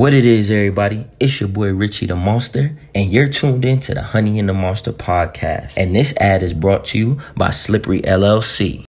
What it is, everybody? It's your boy Richie the Monster, and you're tuned in to the Honey and the Monster podcast. And this ad is brought to you by Slippery LLC.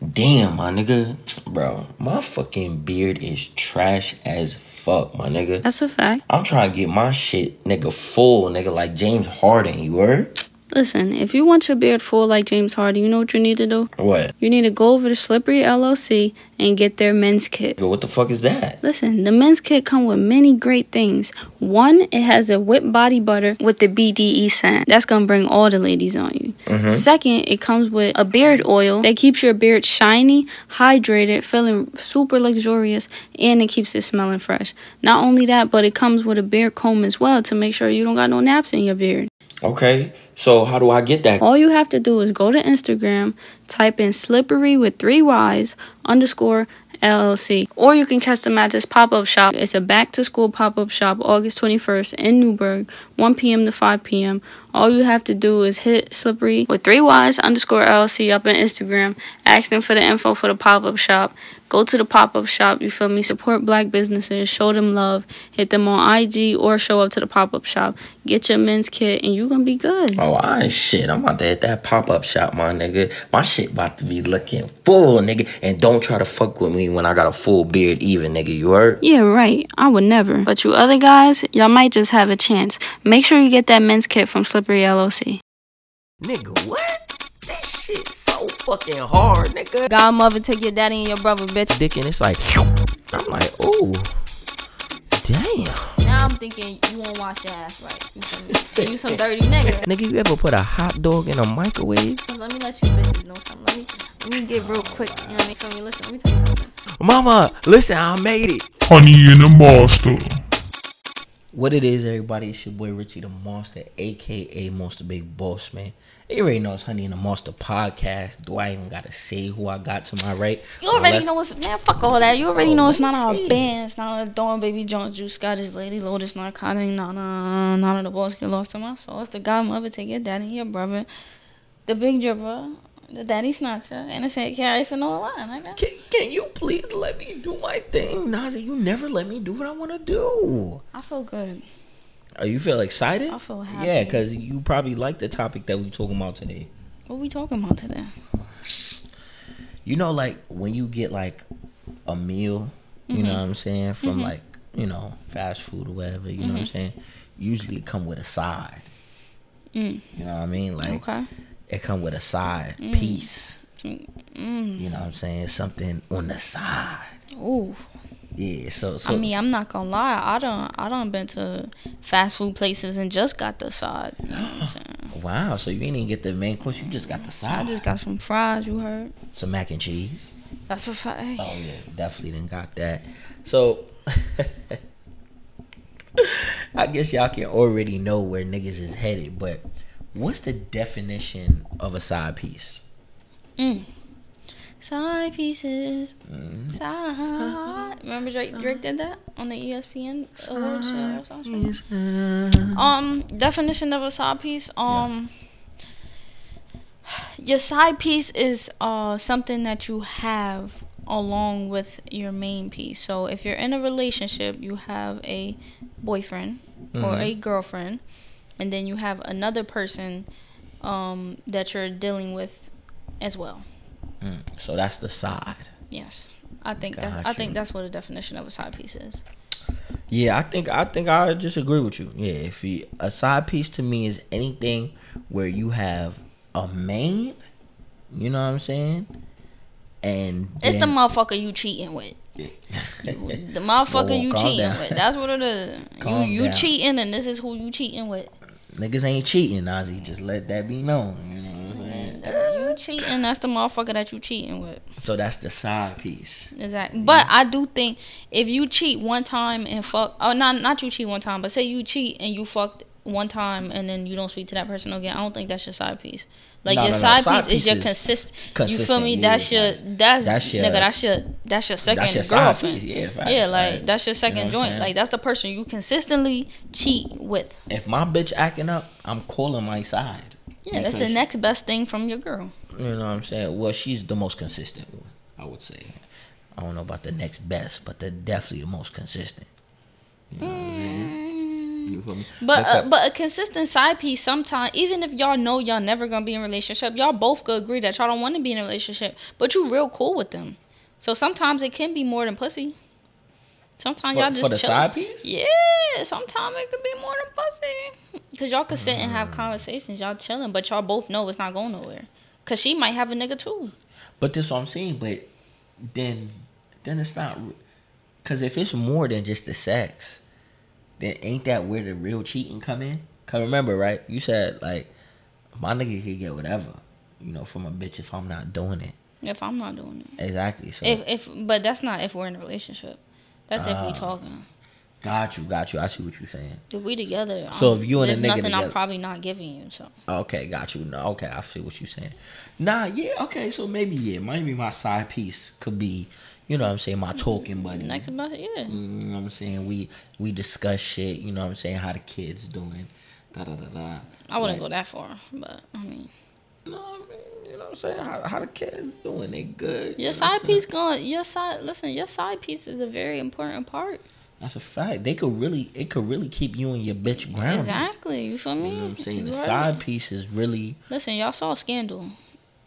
Damn, my nigga. Bro, my fucking beard is trash as fuck, my nigga. That's a fact. I'm trying to get my shit, nigga, full, nigga, like James Harden, you heard? Listen, if you want your beard full like James Harden, you know what you need to do? What? You need to go over to Slippery LLC and get their men's kit. Yo, what the fuck is that? Listen, the men's kit come with many great things. One, it has a whipped body butter with the BDE scent. That's gonna bring all the ladies on you. Mhm. Second, it comes with a beard oil that keeps your beard shiny, hydrated, feeling super luxurious, and it keeps it smelling fresh. Not only that, but it comes with a beard comb as well to make sure you don't got no naps in your beard. Okay, so how do I get that? All you have to do is go to Instagram, type in slippery with three Y's underscore LLC. Or you can catch them at this pop up shop. It's a back to school pop up shop August 21st in Newburgh, 1 p.m. to 5 p.m. All you have to do is hit slippery with three Y's underscore LLC up on Instagram, ask them for the info for the pop up shop. Go to the pop up shop, you feel me? Support black businesses, show them love, hit them on IG or show up to the pop up shop. Get your men's kit and you gonna be good. Oh, I ain't shit. I'm about to hit that pop up shop, my nigga. My shit about to be looking full, nigga. And don't try to fuck with me when I got a full beard, even, nigga. You heard? Yeah, right. I would never. But you other guys, y'all might just have a chance. Make sure you get that men's kit from Slippery LLC. Nigga, what? That shit so fucking hard, nigga. Godmother take your daddy and your brother, bitch. Dick and it's like, I'm like, ooh, damn. Now I'm thinking you won't wash your ass right. You, feel you some dirty nigga. Nigga, you ever put a hot dog in a microwave? Let me let you bitches know something. Let me let me get real quick. You know what I mean? Feel me? Listen, let me tell you something. Mama, listen, I made it. Honey and the Monster. What it is, everybody? It's your boy Richie the Monster, aka Monster Big Boss, man. You already know it's Honey and the Monster podcast. Do I even gotta say who I got to my right? You already Left? know what's man. Fuck all that. You already Oh, know it's not our band. It's not a Dawn Baby Jones Juice Scottish Lady Lotus Narcotic. None of the boys get lost in my soul. It's the Godmother take your daddy your brother, the Big Dripper, the Daddy Snatcher, innocent carry for no line. Like that. Can, can you please let me do my thing, Nazi? You never let me do what I want to do. I feel good. Oh, you feel excited? I feel happy. Yeah, because you probably like the topic that we talking about today. What we talking about today? You know, like when you get like a meal, you Mm-hmm. know what I'm saying, from like you know fast food or whatever. You know what I'm saying. Usually it come with a side. Mm. You know what I mean? Like Okay. It come with a side piece. Mm. You know what I'm saying? Something on the side. Ooh. Yeah. So, so I mean, I'm not gonna lie. I don't. I don't been to fast food places and just got the side. You know what I'm saying? wow. So you didn't even get the main course. You just got the side. I just got some fries. You heard? some mac and cheese. That's a fact. Oh yeah, definitely didn't got that. So I guess y'all can already know where niggas is headed, but what's the definition of a side piece? Mm. Side pieces. Mm. Side. Remember Drake, Drake did that on the ESPN award show? Um, definition of a side piece. Um, your side piece is uh something that you have along with your main piece. So if you're in a relationship, you have a boyfriend or a girlfriend, and then you have another person um that you're dealing with as well. Mm, So that's the side. Yes. I think that's I think that's what a definition of a side piece is. Yeah, I think I think I just agree with you. Yeah, if you, a side piece to me is anything where you have a main, you know what I'm saying, and It's the motherfucker you cheating with. The motherfucker Whoa, you cheating down. with. That's what it is. Calm you you down. cheating and this is who you cheating with. Niggas ain't cheating, Nazi. Just let that be known. You know what I'm saying? You cheating, that's the motherfucker that you cheating with. So that's the side piece. Exactly. But I do think if you cheat one time and fuck oh not not you cheat one time, but say you cheat and you fucked one time and then you don't speak to that person again, I don't think that's your side piece. Like No, your no, no. side, Side piece is your piece consist. You feel me? yeah, That's your that's- that's, that's your- nigga. That's your that's your second That's your side girlfriend. piece. Yeah, facts, yeah, like facts. that's your You know second joint. saying? Like that's the person you consistently cheat with. If my bitch acting up, I'm calling my side. Yeah, that's the next best thing from your girl. You know what I'm saying? Well, she's the most consistent one, I would say. I don't know about the next best, but they're definitely the most consistent. You know what I'm mm. saying? You feel me? But uh, but a consistent side piece sometimes even if y'all know y'all never gonna be in a relationship, y'all both could agree that y'all don't want to be in a relationship, but you real cool with them. So sometimes it can be more than pussy. Sometimes for, y'all for just the chill. side piece. Yeah, sometimes it could be more than pussy. Cause y'all could sit and Mm. have conversations, y'all chilling, but y'all both know it's not going nowhere. Cause she might have a nigga too. But this what I'm saying. But then, then it's not. Because if it's more than just the sex, then ain't that where the real cheating come in? Cause remember, right? You said like my nigga could get whatever, you know, from a bitch if I'm not doing it. If I'm not doing it. Exactly. So If if but that's not if we're in a relationship. That's if Ah. we talking. got you, got you. I see what you're saying. If we together, So um, if you and a there's nigga nothing together- I'm probably not giving you. So Okay, got you. No, okay, I see what you're saying. Nah, yeah, okay. So maybe yeah, maybe my side piece could be, you know, what I'm saying my talking buddy. next about yeah. Mm, you know what I'm saying? We we discuss shit, you know what I'm saying, how the kids doing. Da da da da. I wouldn't Like, go that far, but I mean, No, I mean, you know what I'm saying? How, how the kids doing? They good. your know what side piece going. Your side. Listen, your side piece is a very important part. That's a fact. They could really it could really keep you and your bitch grounded. Exactly. You feel me? You know what I'm saying? The right. side piece is really Listen, y'all saw a Scandal.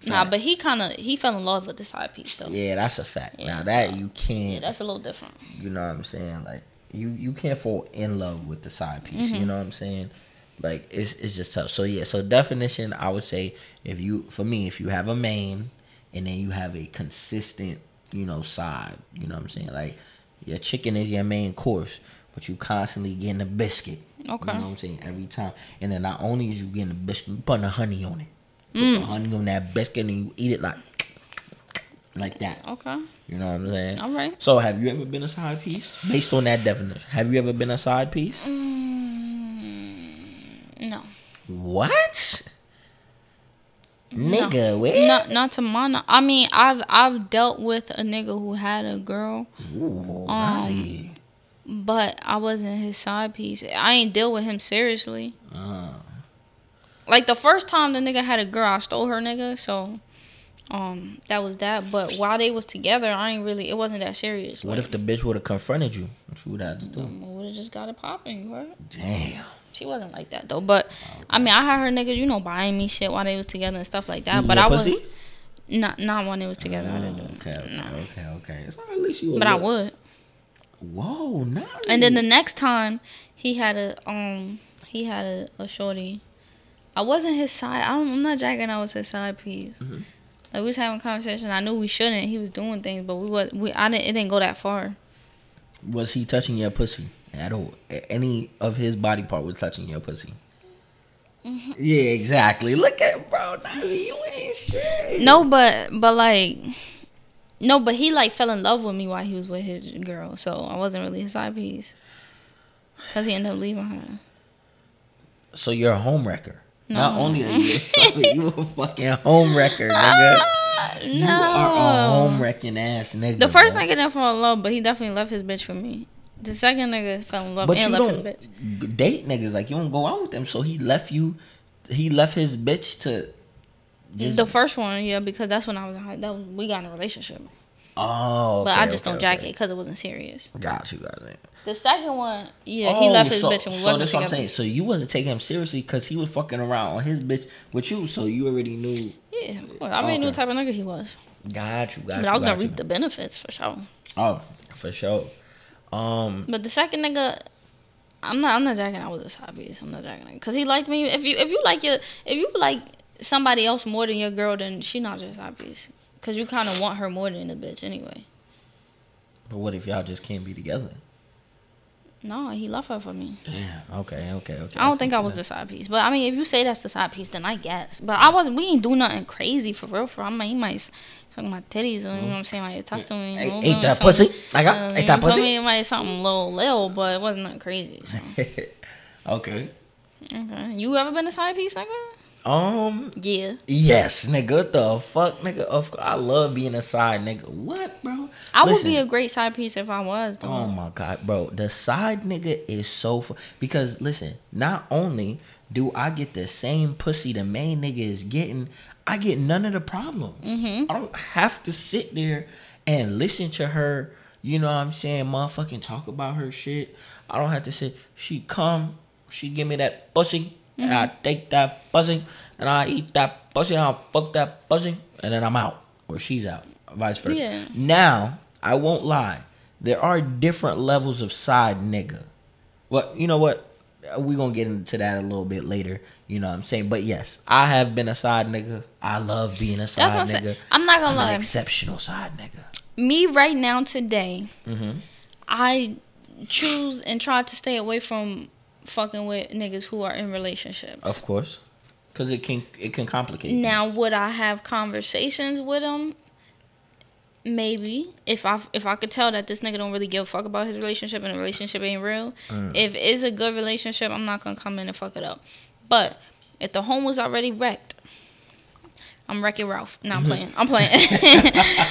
Nah, but he kind of he fell in love with the side piece. So yeah, yeah, that's a fact. Yeah, now that so- you can't that's a little different. You know what I'm saying? Like you you can't fall in love with the side piece. Mm-hmm. You know what I'm saying? Like it's it's just tough. So yeah, so definition I would say if you for me if you have a main and then you have a consistent you know side. You know what I'm saying? Like your chicken is your main course, but you constantly getting a biscuit. Okay. You know what I'm saying? Every time, and then not only is you getting the biscuit, you putting the honey on it. Put Mm. the honey on that biscuit and you eat it like like that. Okay. You know what I'm saying? All right. So, have you ever been a side piece? Based on that definition, have you ever been a side piece? Mm, no. What? Nigga, where? Not not to my. I mean, I've I've dealt with a nigga who had a girl, Ooh, Um, but I wasn't his side piece. I ain't deal with him seriously. Uh, Like the first time the nigga had a girl, I stole her nigga. So, um, that was that. But while they was together, I ain't really. It wasn't that serious. what if the bitch would have confronted you? What you would have to do? would have just got it popping? You heard? Damn. She wasn't like that though. But I mean, I had her niggas, you know, buying me shit while they was together and stuff like that. Eating but I was not not when they was together. I didn't do it. Okay, okay, okay, okay. At least you. But I would. Whoa, Nazi. And then the next time he had a um he had a, a shorty. I wasn't his side. I don't, I'm not jacking. I was his side piece. Mm-hmm. Like we was having a conversation. I knew we shouldn't. He was doing things, but we was we. I didn't. It didn't go that far. was he touching your pussy at all? Any of his body part was touching your pussy? Mm-hmm. Yeah, exactly. Look at bro, Nazi, you ain't shit. No, but but like. No, but he like fell in love with me while he was with his girl, so I wasn't really his side piece. Cause he ended up leaving her. So you're a home wrecker. Not only are you a sorry, you a fucking home wrecker, ah, nigga. You are a home wrecking ass nigga. The first bro. nigga didn't fall in love, but he definitely left his bitch for me. The second nigga fell in love but and left his bitch. date niggas like you don't go out with them. So he left you. He left his bitch to. The first one, yeah, because that's when I was in high. That was, we got in a relationship, oh, but I just okay, don't jack okay. it because it wasn't serious. Got you, got it. The second one, yeah, he Oh, left his so, bitch and so wasn't that's what I'm saying. So you wasn't taking him seriously because he was fucking around on his bitch with you. So you already knew. Yeah, well, I already knew Okay. the type of nigga he was, Got you, got but you. I was gonna you. reap the benefits for sure. Oh, for sure. Um, But the second nigga, I'm not. I'm not jacking. I was a side piece. I'm not jacking because he liked me. If you if you like your if you like somebody else more than your girl, then she not just piece. Cause you kind of want her more than the bitch anyway. but what if y'all just can't be together? No, he left her for me. Damn. Okay. Okay. Okay. I don't think I was the side piece, but I mean, if you say that's the side piece, then I guess. But I wasn't. We ain't do nothing crazy for real. For I mean, he might suck my titties, or you know what I'm saying, to me. Ain't- ain't that pussy? Like, I- ain't that you feel pussy? It might something little, little, but it wasn't nothing crazy. So. okay. okay, you ever been a side piece, nigga? Um. Yeah. Yes, nigga. What the fuck, nigga? Of course, I love being a side nigga. What, bro? I would be a great side piece if I was. Though. Oh my god, bro. The side nigga is so fu- because listen, not only do I get the same pussy the main nigga is getting, I get none of the problems. Mm-hmm. I don't have to sit there and listen to her. You know what I'm saying? Motherfucking talk about her shit. I don't have to say she come, she give me that pussy, and I Mm-hmm. take that pussy, and I eat that pussy, and I fuck that pussy, and then I'm out or she's out, vice versa. Yeah. Now I won't lie. There are different levels of side nigga. Well, you know what? We're gonna get into that a little bit later. You know what I'm saying? But yes, I have been a side nigga. I love being a side That's what I'm nigga. saying. I'm not gonna I'm lie. an exceptional side nigga. me right now today, Mm-hmm. I choose and try to stay away from fucking with niggas who are in relationships. Of course, because it can it can complicate. Now, things. would I have conversations with them? Maybe if I if I could tell that this nigga don't really give a fuck about his relationship and the relationship ain't real. Mm. If it's a good relationship, I'm not gonna come in and fuck it up. But if the home was already wrecked, I'm Wreck-It Ralph. No, I'm playing. I'm playing.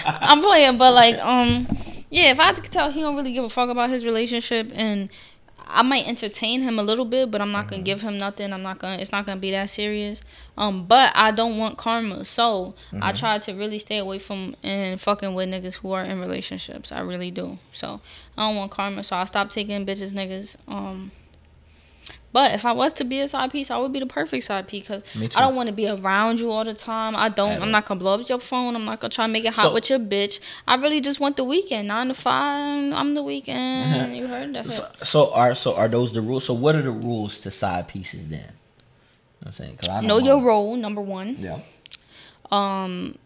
I'm playing. But like, um, yeah, if I could tell he don't really give a fuck about his relationship and I might entertain him a little bit, but I'm not gonna give him nothing. I'm not gonna. It's not gonna be that serious. Um, but I don't want karma, so I try to really stay away from and fucking with niggas who are in relationships. I really do. So I don't want karma, so I stop taking bitches niggas. Um, but if I was to be a side piece, I would be the perfect side piece because I don't want to be around you all the time. I don't. I'm not gonna blow up your phone. I'm not gonna try to make it hot So- with your bitch. I really just want the weekend, nine to five. I'm the weekend. You heard? That's So, so are so are those the rules? So what are the rules to side pieces then? You know what I'm saying, 'Cause I Know your know. role, number one. Yeah. Um,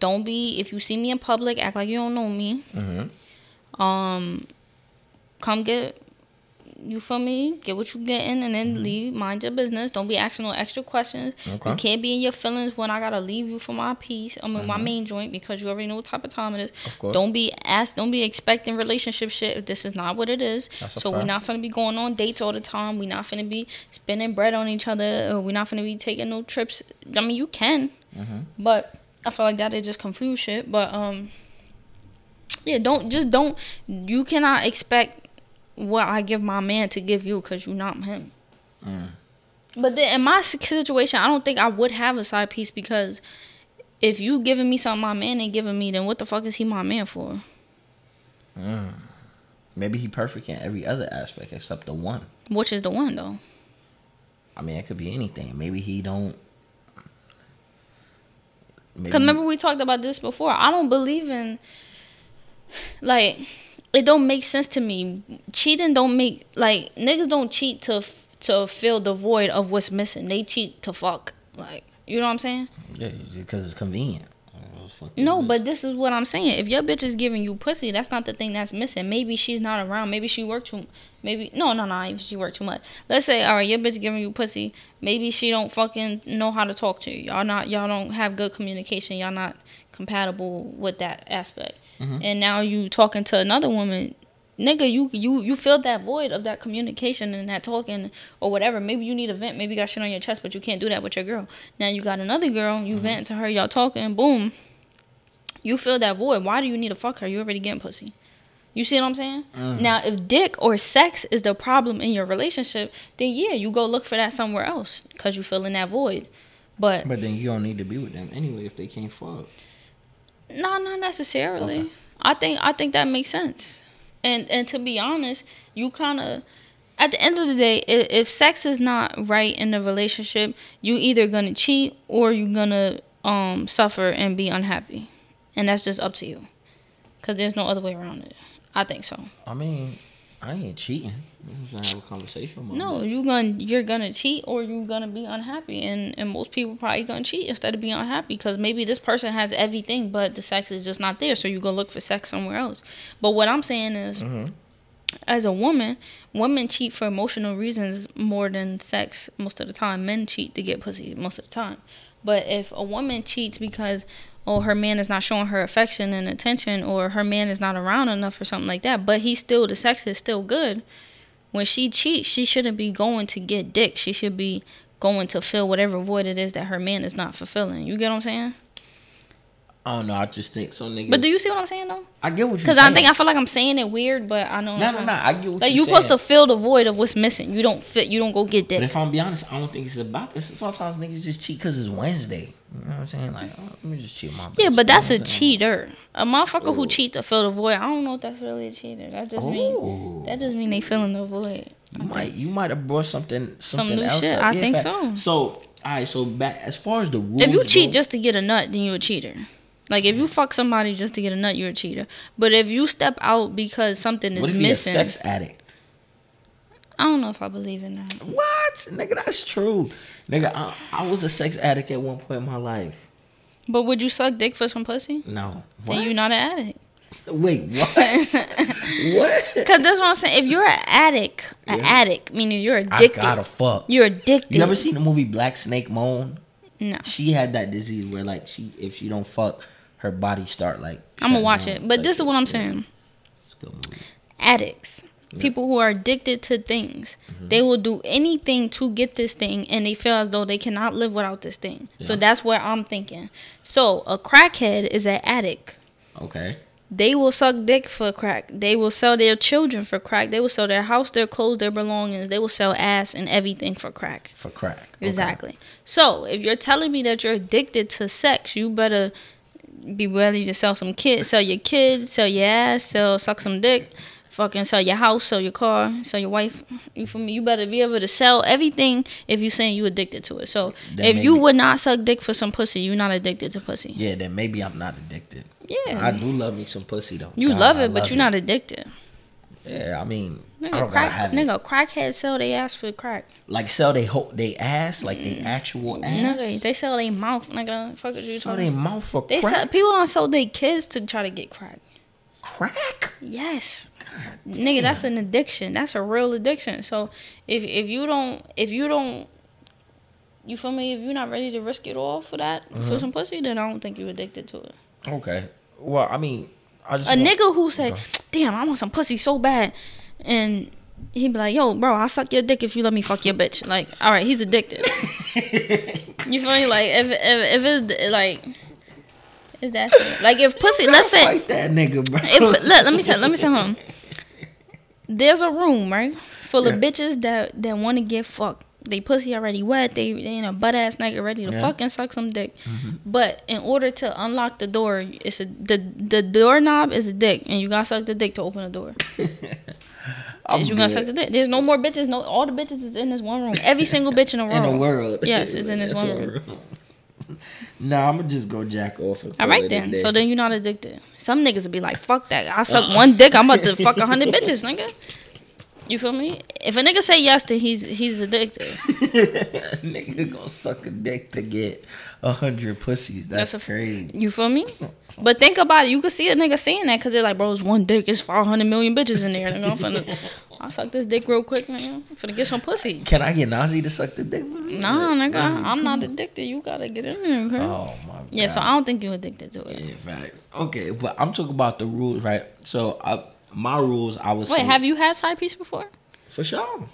don't be if you see me in public, act like you don't know me. Mm-hmm. Um, come get you feel me? Get what you getting and then leave. Mind your business. Don't be asking no extra questions. Okay. You can't be in your feelings when I gotta leave you for my piece. I mean my main joint because you already know what type of time it is. Of course. Don't be asked. Don't be expecting relationship shit if this is not what it is. So we're not gonna be going on dates all the time. We're not gonna be spending bread on each other. Or we're not gonna be taking no trips. I mean you can, Mm-hmm. but I feel like that is just confuse shit. But um, yeah, don't just don't. You cannot expect what I give my man to give you because you're not him. Mm. But then in my situation, I don't think I would have a side piece because if you giving me something my man ain't giving me, then what the fuck is he my man for? Maybe he perfect in every other aspect except the one. Which is the one though. I mean, it could be anything. Maybe he don't. Maybe, Cause remember we talked about this before. I don't believe in like it don't make sense to me. Cheating don't make like niggas don't cheat to f- to fill the void of what's missing. They cheat to fuck. Like you know what I'm saying? yeah, because it's convenient. No, but this is what I'm saying. If your bitch is giving you pussy, that's not the thing that's missing. Maybe she's not around. Maybe she worked too. Maybe no, no, no. If she worked too much. Let's say, all right, your bitch giving you pussy. Maybe she don't fucking know how to talk to you. Y'all not. Y'all don't have good communication. Y'all not compatible with that aspect. Mm-hmm. And now you talking to another woman. Nigga, you you you filled that void of that communication and that talking or whatever. Maybe you need a vent. Maybe you got shit on your chest, but you can't do that with your girl. Now you got another girl. You mm-hmm. vent to her. Y'all talking. Boom. You fill that void. Why do you need to fuck her? You already getting pussy. You see what I'm saying? Mm. Now, if dick or sex is the problem in your relationship, then yeah, you go look for that somewhere else because you fill in that void. But But then you don't need to be with them anyway if they can't fuck. No, not necessarily. Okay. I think I think that makes sense. And and to be honest, you kind of at the end of the day, if, if sex is not right in the relationship, you either gonna cheat or you're gonna um suffer and be unhappy, and that's just up to you, cause there's no other way around it. I think so. I mean, I ain't cheating. I'm just gonna have a conversation with No, you gonna you're gonna cheat or you're gonna be unhappy, and and most people probably gonna cheat instead of being unhappy because maybe this person has everything, but the sex is just not there, so you go look for sex somewhere else. But what I'm saying is, mm-hmm. as a woman, women cheat for emotional reasons more than sex most of the time. Men cheat to get pussy most of the time, but if a woman cheats because oh her man is not showing her affection and attention, or her man is not around enough or something like that, but he's still the sex is still good when she cheats, she shouldn't be going to get dick. She should be going to fill whatever void it is that her man is not fulfilling. You get what I'm saying? I don't know. I just think some niggas. But do you see what I'm saying though? I get what you. Because I think I feel like I'm saying it weird, but I know. No, no, no. I get what Like you're you supposed to fill the void of what's missing. You don't fit. You don't go get that. But if I'm be honest, I don't think it's about this. Sometimes niggas just cheat because it's Wednesday. You know what I'm saying? Like, oh, let me just cheat my. Yeah, but that's a cheater. A motherfucker who Oh. cheat to fill the void. I don't know if that's really a cheater. That just mean Oh. that just mean they filling the void. You might you might have brought something something new else shit. up. I Yeah, think fact. so. So all right, so back as far as the rules. If you cheat go- just to get a nut, then you're a cheater. Like if you fuck somebody just to get a nut, you're a cheater. But if you step out because something what is if you a missing, sex addict? I don't know if I believe in that. What, nigga? That's true, nigga. I, I was a sex addict at one point in my life. But would you suck dick for some pussy? No, Then you're not an addict. Wait, what? what? Cause that's what I'm saying. If you're an addict, an Yeah. addict, meaning you're addicted. I gotta fuck. You're addicted. You ever seen the movie Black Snake Moan? No. She had that disease where like she if she don't fuck, her body start like. I'm gonna watch down. it. But Like, this is what I'm saying. it's a good movie. Addicts. People who are addicted to things. Mm-hmm. They will do anything to get this thing and they feel as though they cannot live without this thing. So that's where I'm thinking. So a crackhead is an addict. Okay. They will suck dick for crack. They will sell their children for crack. They will sell their house, their clothes, their belongings. They will sell ass and everything for crack. For crack. Okay. Exactly. So if you're telling me that you're addicted to sex, you better be ready to sell some kids, sell your kids, sell your ass, sell suck some dick, fucking sell your house, sell your car, sell your wife. You feel me? You better be able to sell everything if you saying you addicted to it. So if you would not suck dick for some pussy, you're not addicted to pussy. Yeah, then maybe I'm not addicted. Yeah. I do love me some pussy though. you God, love it, but you're not addicted. Yeah, I mean, I Nigga, don't crack, nigga, crackheads sell they ass for crack. Like sell they ho- they ass, like they actual ass. Nigga, they sell they mouth, nigga. Fuck you sell they mouth for They crack. sell, people don't sell their kids to try to get crack. crack. Yes. Nigga, that's an addiction. That's a real addiction. So if if you don't if you don't you feel me, if you're not ready to risk it all for that Mm-hmm. for some pussy, then I don't think you're addicted to it. Okay. Well, I mean, I just A want- nigga who say, Okay. Damn, I want some pussy so bad and he'd be like, Yo, bro, I'll suck your dick if you let me fuck your bitch. Like, alright, he's addicted. you feel me? Like if if if it's like it's that serious. Like if pussy let's say that nigga, bro. if let, let me say let me say home. There's a room right full of bitches that that want to get fucked. They pussy already wet. They they in a butt ass nigga ready to Yeah. fucking suck some dick. Mm-hmm. But in order to unlock the door, it's a the the doorknob is a dick, and you gotta suck the dick to open the door. You gonna suck the dick? There's no more bitches. No, all the bitches is in this one room. Every single bitch in the in room. the world. Yes, it's in this one room. Nah, I'm gonna just go jack off. All right then. day. So then you're not addicted. Some niggas will be like, "Fuck that! I suck one dick. I'm about to fuck a hundred bitches, nigga." You feel me? If a nigga say yes, then he's he's addicted. nigga gonna suck a dick to get a hundred pussies. That's, That's a- crazy. You feel me? But think about it. You could see a nigga saying that because they're like, bro, it's one dick. It's 500 million bitches in there. Nigga, I'm finna, I'll suck this dick real quick, nigga. I'm finna get some pussy. Can I get Nazi to suck the dick? Nah, nigga, I'm not addicted. You gotta get in there, okay? Oh my. yeah, so I don't think you're addicted to it. Yeah, facts. Okay, but I'm talking about the rules, right? So I, my rules, I was Wait, saying- have you had side piece before? for sure.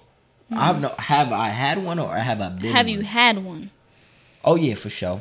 I've no have I had one or have I been? Have one? you had one? Oh yeah, for sure.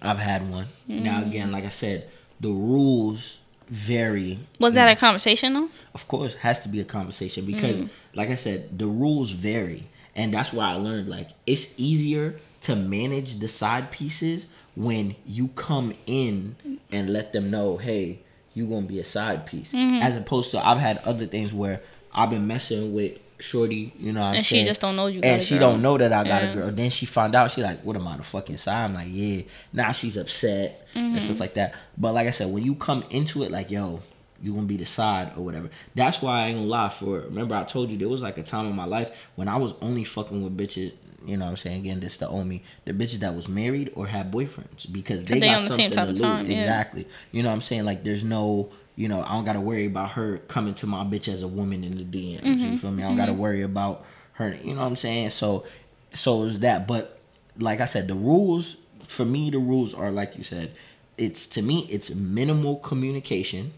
I've had one. Mm. Now again, like I said, the rules vary. Was that a conversation though? Of course, has to be a conversation because, Mm. like I said, the rules vary, and that's why I learned like it's easier to manage the side pieces when you come in and let them know, hey, you gonna be a side piece, Mm-hmm. as opposed to I've had other things where I've been messing with shorty, you know, what I'm And she saying? just don't know you got and she don't know that I got Yeah. a girl. Then she found out, she like, what am I the fucking side? I'm like, yeah. Now she's upset Mm-hmm. and stuff like that. But like I said, when you come into it, like, yo, you gonna be the side or whatever. That's why I ain't gonna lie. For it. remember, I told you there was like a time in my life when I was only fucking with bitches. You know what I'm saying? Again, this the only the bitches that was married or had boyfriends because they, they got the something type to lose. time, yeah. Exactly. You know what I'm saying? Like, there's no. You know, I don't gotta worry about her coming to my bitch as a woman in the DMs. Mm-hmm. You feel me? I don't gotta worry about her. You know what I'm saying? So, so is that. But like I said, the rules for me, the rules are like you said. It's to me, it's minimal communication.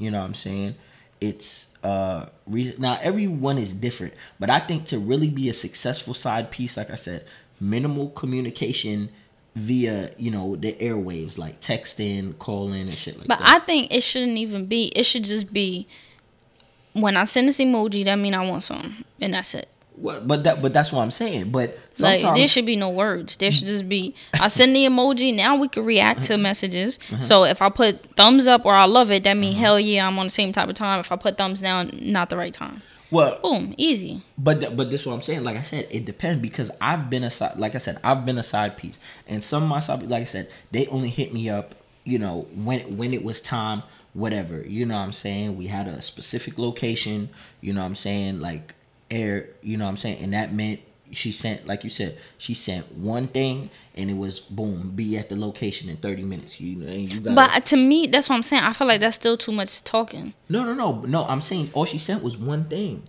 You know what I'm saying? It's uh re- now everyone is different, but I think to really be a successful side piece, like I said, minimal communication via you know the airwaves like texting, calling, and shit like But that. But i think it shouldn't even be. It should just be when I send this emoji, that mean I want something, and that's it. Well, but that but that's what I'm saying. But Like there should be no words. There should just be I send the emoji. Now we can react to messages. So if I put thumbs up or I love it, that mean Uh-huh. hell yeah, I'm on the same type of time. If I put thumbs down, not the right time. well, Boom, easy. But th- but this is what I'm saying. Like I said, it depends because I've been a side. Like I said, I've been a side piece, and some of my side, like I said, they only hit me up. You know when when it was time, whatever. You know what I'm saying. We had a specific location. You know what I'm saying. Like air. You know what I'm saying, and that meant she sent like you said she sent one thing and it was boom be at the location in 30 minutes you know and you got But uh, to me, that's what I'm saying. I feel like that's still too much talking. no, no, no, no. I'm saying all she sent was one thing,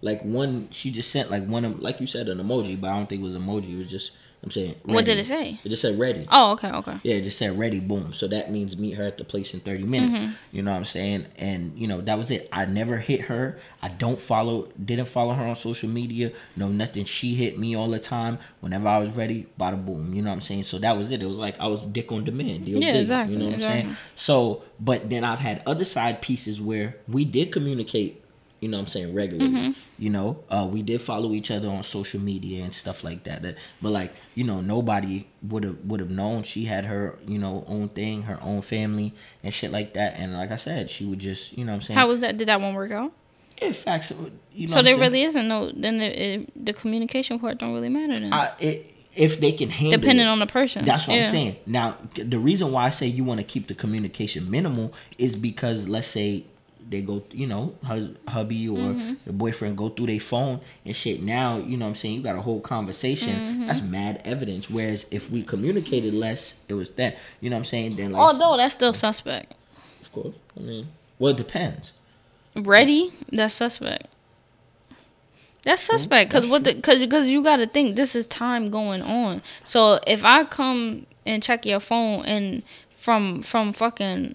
like one. She just sent like one of, like you said, an emoji, but I don't think it was emoji. It was just. I'm saying. What did it say? It just said ready. Oh, okay, okay. Yeah, it just said ready. Boom. So that means meet her at the place in 30 minutes. Mm-hmm. You know what I'm saying? And you know that was it. I never hit her. I don't follow. Didn't follow her on social media. No nothing. She hit me all the time. Whenever I was ready, bada boom. You know what I'm saying? So that was it. It was like I was dick on demand. Yeah, big, exactly, You know what I'm saying? So, but then I've had other side pieces where we did communicate. You know what I'm saying regularly. Mm-hmm. You know, uh, we did follow each other on social media and stuff like that. That, but like you know, nobody would have would have known she had her you know own thing, her own family and shit like that. And like I said, she would just you know what I'm saying. How was that? Did that one work out? yeah, facts. You know so there really isn't no. Then the, it, the communication part don't really matter then. I, it, if they can handle Depending it. on the person. That's what Yeah. I'm saying. Now, the reason why I say you want to keep the communication minimal is because let's say they go, you know, hus- hubby or Mm-hmm. the boyfriend go through their phone and shit. Now, you know what I'm saying? You got a whole conversation. Mm-hmm. That's mad evidence. Whereas if we communicated less, it was that. You know what I'm saying? Then, like, Although that's still suspect. of course. I mean, well, it depends. Ready? That's suspect. That's suspect because what the because because you got to think this is time going on. So if I come and check your phone and from from fucking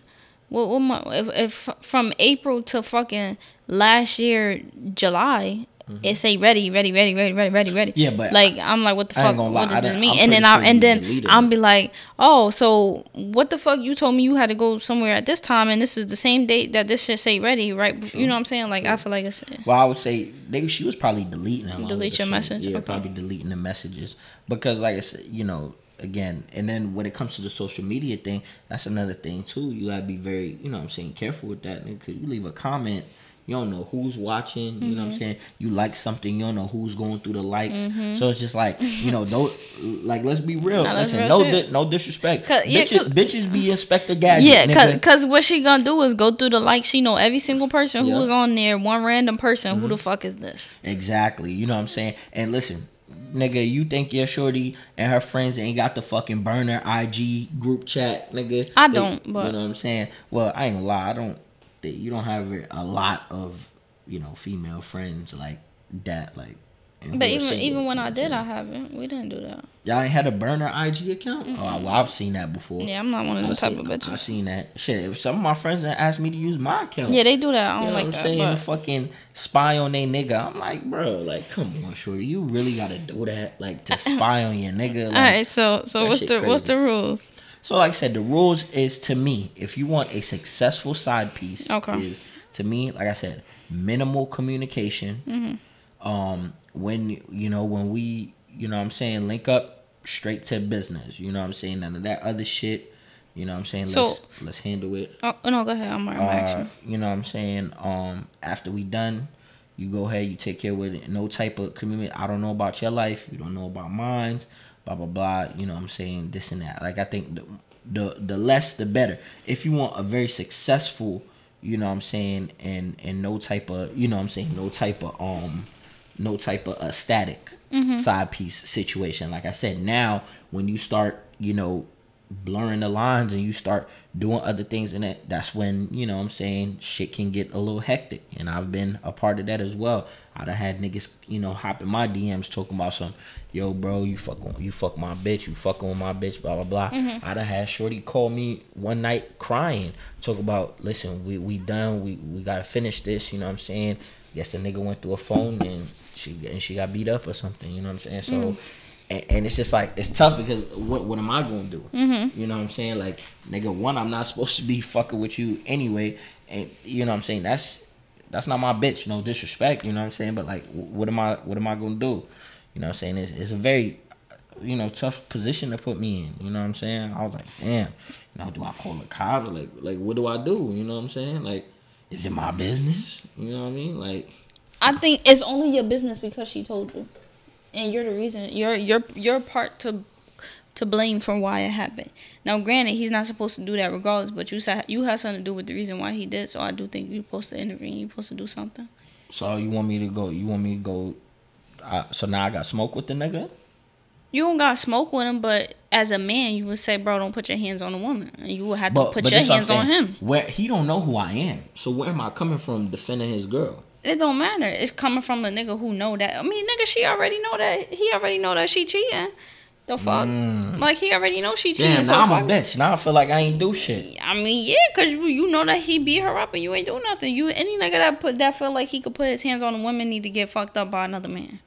what what my if, if from April to fucking last year July. It say ready, ready, ready, ready, ready, ready, ready. Mm-hmm. Yeah, but like I'm like, what the fuck? lie, What does this mean? I'm and then pretty I sure and then I'm be like, oh, so what the fuck? You told me you had to go somewhere at this time, and this is the same date that this shit say ready, right? You know what I'm saying? Like I feel like it's Well, I would say they, she was probably deleting them. Delete your assume. message? Yeah, Okay. probably deleting the messages because, like I said, you know, again, and then when it comes to the social media thing, that's another thing too. You gotta be very, you know, what I'm saying, careful with that because you leave a comment. You don't know who's watching. You know what I'm Mm-hmm. saying. You like something. You don't know who's going through the likes. So it's just like you know, don't like. Let's be real. That's Listen, real no, di- no disrespect. yeah, bitches, bitches be Inspector Gadget. yeah, cause, nigga. 'cause what she gonna do is go through the likes. She know every single person who. Mm-hmm. was on there. One random person. Who the fuck is this? Exactly. You know what I'm saying? And listen, nigga, you think your shorty and her friends ain't got the fucking burner IG group chat, nigga? I don't, but- you know what I'm saying? Well, I ain't gonna lie, I don't. You don't have a lot of you know female friends like that, like. But even single, even when I did, I'm haven't. We didn't do that. y'all ain't had a burner IG account. Oh, well, I've seen that before. Yeah, I'm not one of those type seen, of I've seen that shit. If some of my friends that asked me to use my account. Yeah, they do that. I You don't know like what I'm that. saying? but- Fucking spy on they nigga. I'm like, bro, like, come on, shorty. You really gotta do that, like, to spy on your nigga. Like, All right, so so what's the what's the rules? So, like I said, the rules is to me, if you want a successful side piece, Okay. is to me, like I said, minimal communication. Mm-hmm. Um, when you know when we, you know, what I'm saying, link up straight to business. You know, what I'm saying none of that other shit. You know, what I'm saying So- let's let's handle it. Oh no, go ahead. I'm, I'm Uh, you know what I'm saying? Um, after we done, you go ahead, you take care with it. No type of commitment I don't know about your life. You don't know about mine. Blah blah blah. You know I'm saying? This and that. Like I think the the the less the better. If you want a very successful, you know what I'm saying, and and no type of, you know what I'm saying, no type of um, no type of uh, static side piece situation. Like I said, now when you start, you know, blurring the lines and you start doing other things in it, that's when, you know what I'm saying, shit can get a little hectic. And I've been a part of that as well. I done had niggas, you know, hopping my DMs talking about some, yo, bro, you fuck on, you fuck my bitch, you fucking with my bitch, blah blah blah. I done had Shorty call me one night crying, talk about, listen, we we done, we we gotta finish this, you know what I'm saying? Guess the nigga went through a phone and she and she got beat up or something, you know what I'm saying? So and, and it's just like it's tough because what what am I gonna do? Mm-hmm. You know what I'm saying? Like nigga, one, I'm not supposed to be fucking with you anyway, and you know what I'm saying? That's that's not my bitch. No disrespect, you know what I'm saying? But like, what am I what am I gonna do? You know what I'm saying? It's, it's a very you know tough position to put me in. You know what I'm saying? I was like, damn. You know, do I call the cops? Like like what do I do? You know what I'm saying? Like, is it my business? You know what I mean? Like. I think it's only your business because she told you, and you're the reason. You're you're you're part to to blame for why it happened. Now, granted, he's not supposed to do that regardless, but you said you had something to do with the reason why he did. So I do think you're supposed to intervene. You're supposed to do something. So you want me to go? You want me to go? Uh, so now I got smoke with the nigga. You don't got smoke with him, but as a man, you would say, "Bro, don't put your hands on a woman." And you would have to put your this what I'm hands on him. Where he don't know who I am. So where am I coming from defending his girl? It don't matter. It's coming from a nigga who know that. I mean, nigga, she already know that. He already know that she cheating. The fuck? Like he already know she cheating. Mm. So now I'm a bitch. Now I feel like I ain't do shit. I mean, yeah, cause you, you know that he beat her up and you ain't do nothing. You any nigga that put that feel like he could put his hands on a woman need to get fucked up by another man.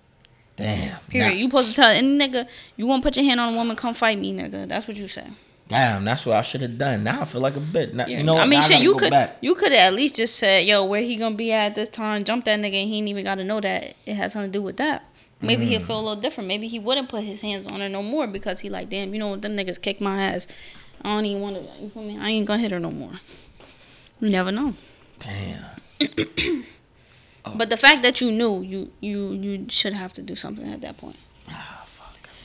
Damn. Period. Now- you supposed to tell any nigga you want to put your hand on a woman, come fight me, nigga. That's what you say. Damn, that's what I should have done. Now I feel like a bitch. Now, Yeah. you know? I mean, shit. You could back. you could at least just said, "Yo, where he gonna be at this time?" Jump that nigga, and he ain't even got to know that it has something to do with that. Maybe Mm. he'll feel a little different. Maybe he wouldn't put his hands on her no more because he like, damn, you know what? Them niggas kick my ass. I don't even want to. You feel me? I ain't gonna hit her no more. You never know. Damn. But the fact that you knew, you you you should have to do something at that point.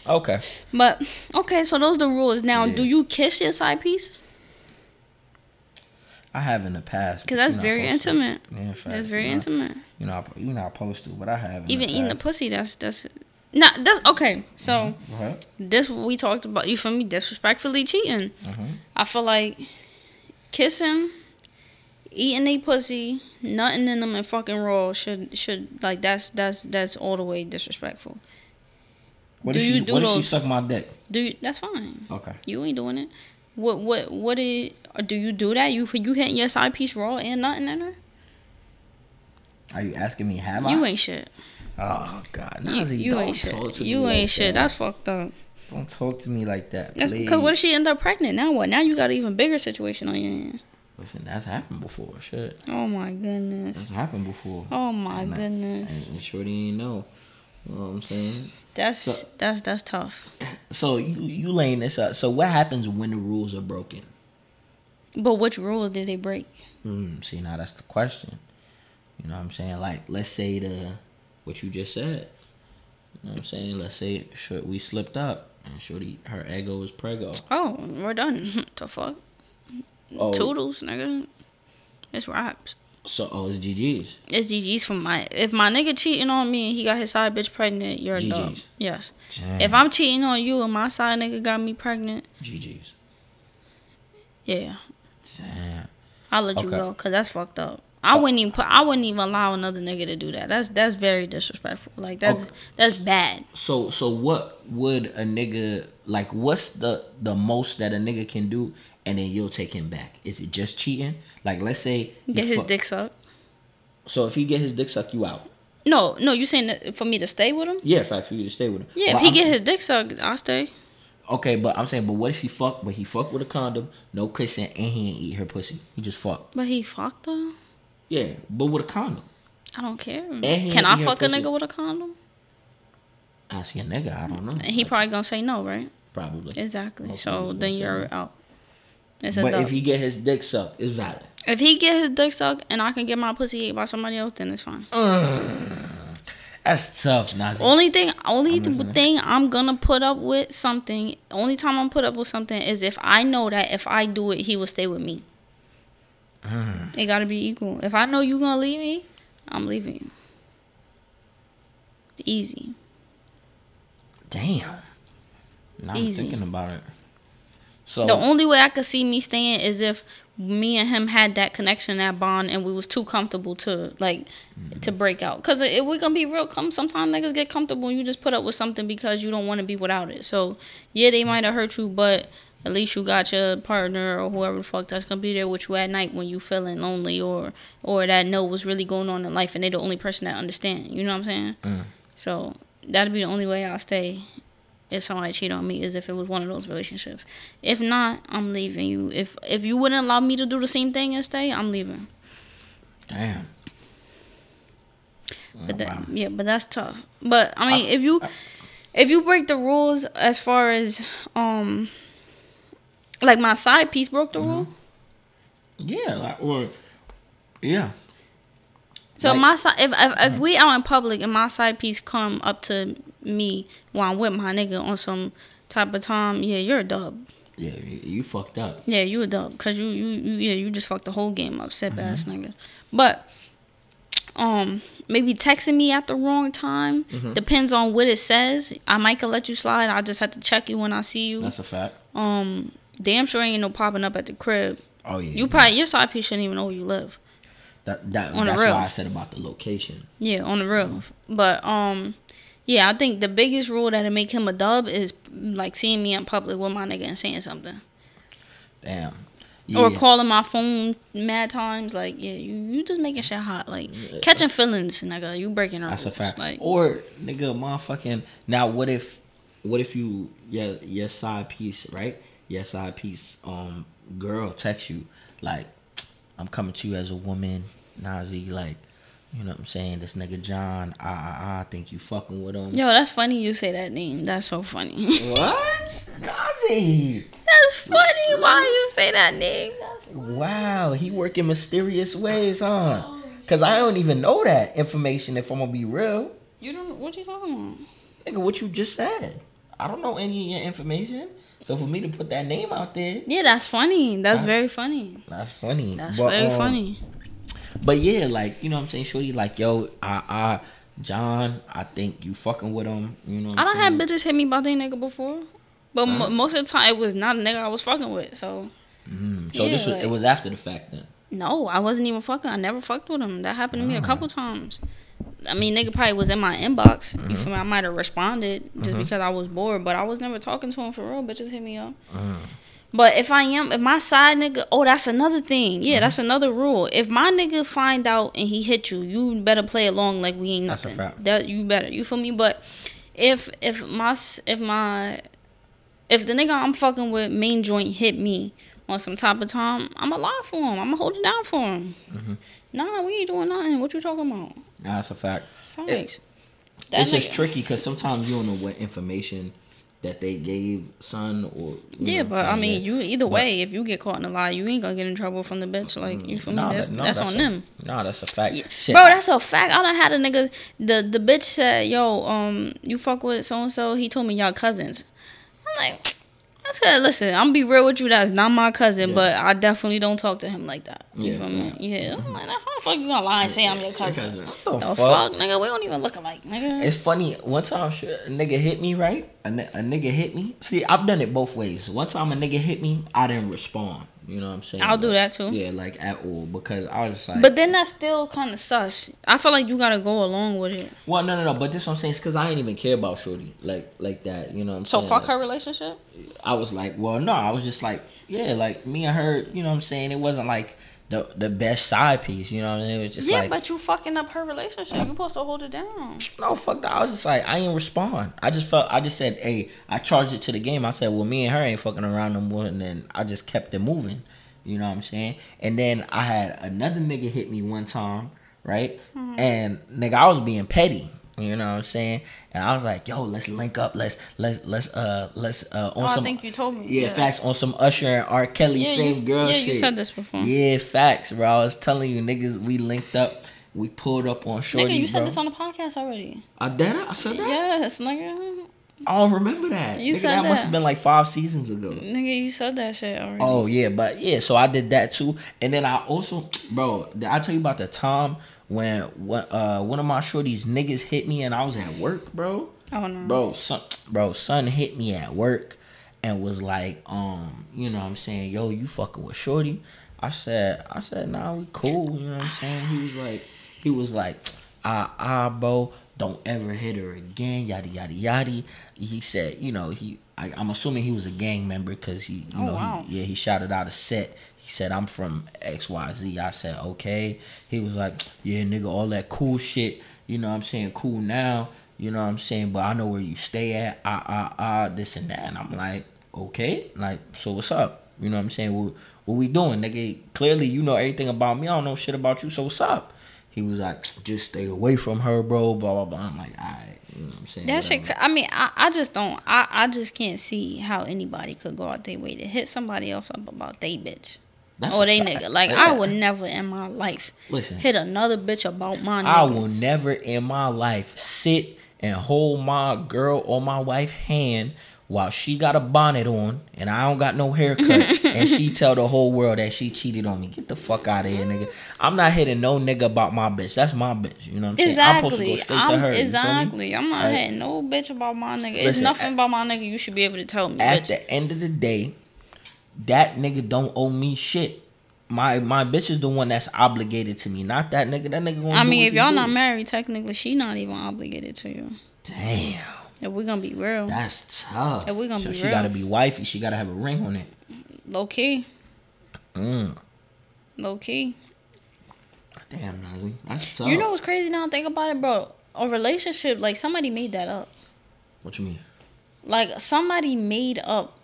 Okay. But okay, so those are the rules. Now, Yeah. do you kiss your side piece? I have in the past. Because that's very intimate. Yeah. That's very You're not- intimate. You know, you're not supposed to, but I have. Even the eating the pussy, that's that's not that's okay. So Go ahead. this we talked about. You feel me? Disrespectfully cheating. Mhm. I feel like kissing, eating a pussy, nothing in them and fucking raw should should like that's that's that's all the way disrespectful. What Do if you she? do What if she those- suck my dick? Do you, that's fine. Okay. You ain't doing it. What what what did do you do that? You you hitting your side piece raw and nothing in her? Are you asking me? Have I? You I? ain't shit. Oh God, You, Nazi, you don't ain't shit. talk to me You like ain't shit. that. That's fucked up. Don't talk to me like that, That's because what if she end up pregnant? Now what? Now you got an even bigger situation on your hand. Listen, that's happened before. Shit, Oh my goodness. that's happened before. Oh my And uh, goodness. And, and Shorty ain't know. You know what I'm saying? That's So- that's that's tough. So you you laying this out. So what happens when the rules are broken? But which rule did they break? Hmm. See now that's the question. You know what I'm saying? Like let's say the what you just said. You know what I'm saying? Let's say short, we slipped up and Shorty her ego is prego. Oh, we're done. the fuck? Oh, Toodles, nigga. It's raps. So oh it's GG's. It's GG's from my. If my nigga cheating on me and he got his side bitch pregnant, you're a. GG's. Yes. Damn. If I'm cheating on you and my side nigga got me pregnant, GG's. yeah, Damn. I'll let you go because that's fucked up. I wouldn't even put. I wouldn't even allow another nigga to do that. That's that's very disrespectful. Like that's Okay. that's bad. So so what would a nigga like? What's the the most that a nigga can do, and then you'll take him back? Is it just cheating? Like let's say Get his fuck- dick sucked. So if he get his dick sucked, you out. No, no, you saying that for me to stay with him? Yeah, fact for you to stay with him. Yeah, But if he I'm get saying- his dick sucked, I'll stay. okay, but I'm saying, but what if he fuck? But he fuck with a condom, no kissing, and he ain't eat her pussy. He just fuck. But he fucked her. Yeah, but with a condom. I don't care. Can I fuck a nigga with a condom? Ask your nigga. I don't know. And he probably gonna say no, right? probably. Exactly. So then you're out. It's But if he get his dick sucked, it's valid. If he get his dick sucked and I can get my pussy ate by somebody else, then it's fine. That's tough, Nazi. Only thing, only I'm thing I'm gonna put up with something. Only time I'm put up with something is if I know that if I do it, he will stay with me. Mm. It gotta be equal. If I know you gonna leave me, I'm leaving you. Easy. Damn. Now I'm Easy. thinking about it. So The only way I could see me staying is if me and him had that connection, that bond, and we was too comfortable to like to break out. Cause if we gonna be real, come sometimes niggas get comfortable. and You just put up with something because you don't want to be without it. So yeah, they might have hurt you, but at least you got your partner or whoever the fuck that's gonna be there with you at night when you feeling lonely or or that know what's really going on in life, and they the only person that understand. You know what I'm saying? Mm. So that'd be the only way I'll stay. If somebody cheat on me is if it was one of those relationships. If not, I'm leaving you. If if you wouldn't allow me to do the same thing and stay, I'm leaving. Damn. But that, wow. yeah, but that's tough. But I mean, if you if you break the rules as far as um like my side piece broke the rule. Yeah, like or yeah. So Like- my side, if, if if we out in public and my side piece come up to me while I'm with my nigga on some type of time, yeah, you're a dub. Yeah, you, fucked up. Yeah, you a dub because you, you you yeah you just fucked the whole game up, sip ass Mm-hmm. nigga. But um, maybe texting me at the wrong time Mm-hmm. depends on what it says. I might could let you slide. I just have to check you when I see you. That's a fact. Um, damn sure ain't no popping up at the crib. Oh yeah. You probably your side piece shouldn't even know where you live. That that on the that's why I said about the location. Yeah, on the real. But um, yeah, I think the biggest rule that'll make him a dub is like seeing me in public with my nigga and saying something, Damn. or calling my phone mad times. Like, yeah, you you just making shit hot. Like catching feelings, nigga. You breaking the That's a fact. Like, or nigga, motherfucking. Now, what if, what if you your your side piece right? Your side piece um girl text you like, I'm coming to you as a woman, Nazi. Like, you know what I'm saying? This nigga John, I I, I think you fucking with him. yo, that's funny. You say that name. That's so funny. What? Nazi. that's funny. Why you say that name? Wow, he work in mysterious ways, huh? Cause I don't even know that information. If I'm gonna be real, you don't. What you talking about? nigga, what you just said, I don't know any of your information. So for me to put that name out there, Yeah, that's funny. That's I- very funny. that's funny. That's But, very um, funny. But yeah, like you know what I'm saying, shorty, like yo, I, I, John, I think you fucking with him. You know, I don't have bitches hit me about their nigga before, but mo most of the time it was not a nigga I was fucking with. So Mm, so this yeah, was it was after the fact then. no, I wasn't even fucking. I never fucked with him. That happened to me a couple times. I mean, nigga probably was in my inbox. Mm-hmm. You feel me? I might have responded just because I was bored, but I was never talking to him for real. Bitches hit me up. Mm. But if I am, if my side nigga, oh, that's another thing. Yeah, that's Mm-hmm. another rule. If my nigga find out and he hit you, you better play along like we ain't That's a nothing. fact. That you better. You feel me? But if if my if my if the nigga I'm fucking with main joint hit me on some type of time, I'ma lie for him. I'ma hold it down for him. Mm-hmm. Nah, we ain't doing nothing. What you talking about? That's a fact. Facts. That it's just tricky because sometimes you don't know what information that they gave son or Yeah, but I'm mean, saying? you either But- way, if you get caught in a lie, you ain't gonna get in trouble from the bitch. Like you feel me? Nah, That's that- no, that's, on a- them. Nah, that's a fact. Yeah. Shit, Bro, that's a fact. I done had a nigga. The the bitch said, "Yo, um, you fuck with so and so." He told me y'all cousins. I'm like, that's good. Listen, I'm gonna be real with you. That's not my cousin, Yeah. but I definitely don't talk to him like that. You Yeah, feel me? Yeah. I'm mm-hmm. like, how the fuck you gonna lie and say I'm your cousin? cousin. The, What the fuck? fuck? nigga? We don't even look alike, nigga. It's funny. One time, shit, a nigga hit me right. A, a nigga hit me. See, I've done it both ways. One time, a nigga hit me. I didn't respond. You know what I'm saying? I'll do that too. Yeah, like at all because I was just like. But then that's still kind of sus. I feel like you gotta go along with it. well, no, no, no. But this what I'm saying is because I didn't even care about shorty like like that. You know what I'm So saying? fuck Like, her relationship. I was like, well, no. I was just like, yeah, like me and her. You know what I'm saying? It wasn't like the the best side piece. You know what I mean? It was just yeah, like but you fucking up her relationship. You supposed to hold it down. No, fuck that. I was just like, I ain't respond. I just felt, I just said, hey, I charged it to the game. I said, well, me and her ain't fucking around no more. And then I just kept it moving. You know what I'm saying? And then I had another nigga hit me one time, right? Mm-hmm. And nigga, I was being petty. You know what I'm saying? And I was like, yo, let's link up. Let's, let's, let's, uh, let's, uh, on Oh, I think you told me. yeah, facts on some Usher and R. Kelly, Yeah, same you, girl yeah, shit. you said this before. Yeah, facts, bro. I was telling you, niggas, we linked up. We pulled up on Shorty, Nigga, you said bro. this on the podcast already. I did it? I said that? Yes, nigga. I don't remember that. You Nigga, said that, that must have been like five seasons ago. Nigga, you said that shit already. Oh yeah, but yeah, so I did that too, and then I also, bro, did I tell you about the time when uh one of my shorties niggas hit me and I was at work, bro. Oh, no. Bro, son, bro, son hit me at work and was like, um, you know, what I'm saying, yo, you fucking with shorty. I said, I said, nah, we cool. You know what I'm saying? He was like, he was like, ah, ah, bro, don't ever hit her again, yada yada yada. He said, you know, he, I, I'm assuming he was a gang member because he, you Oh, know, wow. he, yeah, he shouted out a set. He said, I'm from XYZ. I said, okay. He was like, yeah, nigga, all that cool shit. You know what I'm saying? Cool now. You know what I'm saying? But I know where you stay at. Ah, ah, ah, this and that. And I'm like, okay, like, so what's up? You know what I'm saying? What, what we doing, nigga? Clearly, you know everything about me. I don't know shit about you. So what's up? He was like, just stay away from her, bro. Blah blah blah. I'm like, all right. You know what I'm saying? That shit. Whatever. I mean, I, I just don't. I, I just can't see how anybody could go out their way to hit somebody else up about they bitch That's oh, a they fact. nigga. Like I Yeah. would never in my life Listen, hit another bitch about my nigga. I will never in my life sit and hold my girl or my wife hand while she got a bonnet on and I don't got no haircut and she tell the whole world that she cheated on me. Get the fuck out of here, nigga. I'm not hitting no nigga about my bitch. That's my bitch. You know what I'm saying? I'm supposed to go Exactly. straight I'm, to her. you feel me? exactly. I'm not Right? hitting no bitch about my nigga. It's nothing at- about my nigga you should be able to tell me. At bitch. the end of the day, that nigga don't owe me shit. My my bitch is the one that's obligated to me, not that nigga. That nigga I mean, if y'all do. not married, technically, she not even obligated to you. Damn. If we're gonna be real, That's tough. If we gonna so be she real. She gotta be wifey. She gotta have a ring on it. low key, Mm. low key. Damn, Nazi. That's tough. You know what's crazy now? Think about it, bro. A relationship, like somebody made that up. what you mean? Like somebody made up.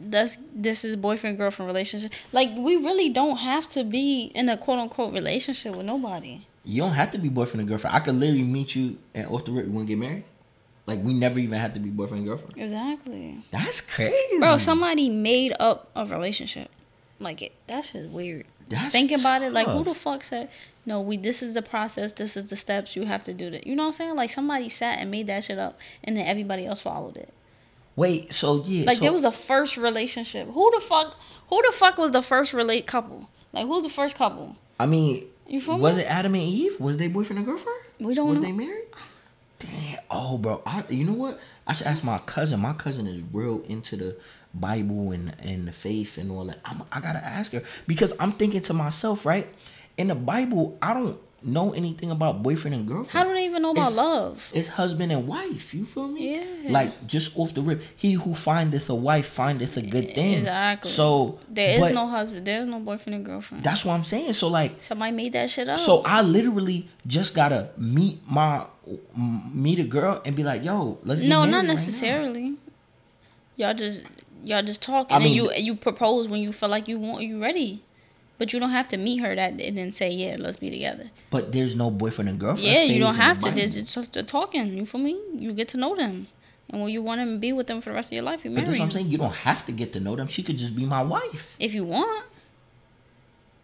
That's this is boyfriend girlfriend relationship. Like we really don't have to be in a quote unquote relationship with nobody. You don't have to be boyfriend and girlfriend. I could literally meet you and off the rip, we want to get married. Like we never even had to be boyfriend and girlfriend. Exactly, That's crazy, bro. Somebody made up a relationship. Like it. That's just weird. That's Think about it. Like who the fuck said? No, we. This is the process. This is the steps you have to do. That. You know what I'm saying? Like somebody sat and made that shit up, and then everybody else followed it. Wait, so yeah, Like so, there was a first relationship. Who the fuck? Who the fuck was the first relate couple? Like who's the first couple? I mean, You feel was me? it Adam and Eve? Was they boyfriend and girlfriend? We don't was know. they married? Damn. Oh, bro. I, you know what? I should ask my cousin. My cousin is real into the Bible and and the faith and all that. I'm, I gotta ask her because I'm thinking to myself, right? In the Bible, I don't know anything about boyfriend and girlfriend. How do they even know about It's- love? It's husband and wife. You feel me? Yeah. Like just off the rip, he who findeth a wife findeth a good thing. Exactly. So There is no husband. There is no boyfriend and girlfriend. That's what I'm saying. So like, Somebody made that shit up. so I literally just gotta meet my meet a girl and be like, yo, let's no, not right necessarily. Y'all just y'all just talk I and then you you propose when you feel like you want you ready. But you don't have to meet her that and then say yeah, let's be together. But there's no boyfriend and girlfriend. Yeah, you don't have to. There's just the talking. You feel me? You get to know them, and when you want to be with them for the rest of your life, you But that's what I'm saying. You don't have to get to know them. She could just be my wife. if you want.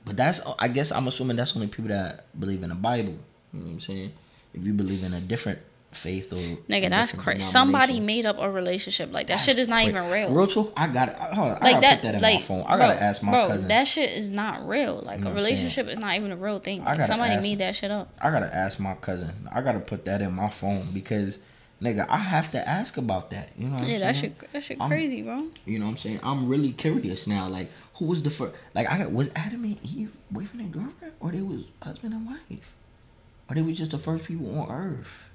But that's I guess I'm assuming that's only people that believe in the Bible. You know what I'm saying? If you believe in a different faith or Nigga, that's crazy. Somebody made up a relationship like that. that's shit is not cra- even real. Real truth, I got it. Hold on, I like gotta that, put that in like my phone. I bro, gotta ask my bro, cousin. that shit is not real. Like You know a what I'm saying? relationship is not even a real thing. I Like gotta somebody ask- made that shit up. I gotta ask my cousin. I gotta put that in my phone because, nigga, I have to ask about that. You know what Yeah, I'm that saying? shit, that shit I'm- crazy, bro. You know what I'm saying? I'm really curious now. Like, who was the first? Like, I got was Adam and Eve boyfriend and girlfriend, or they was husband and wife, or they was just the first people on Earth.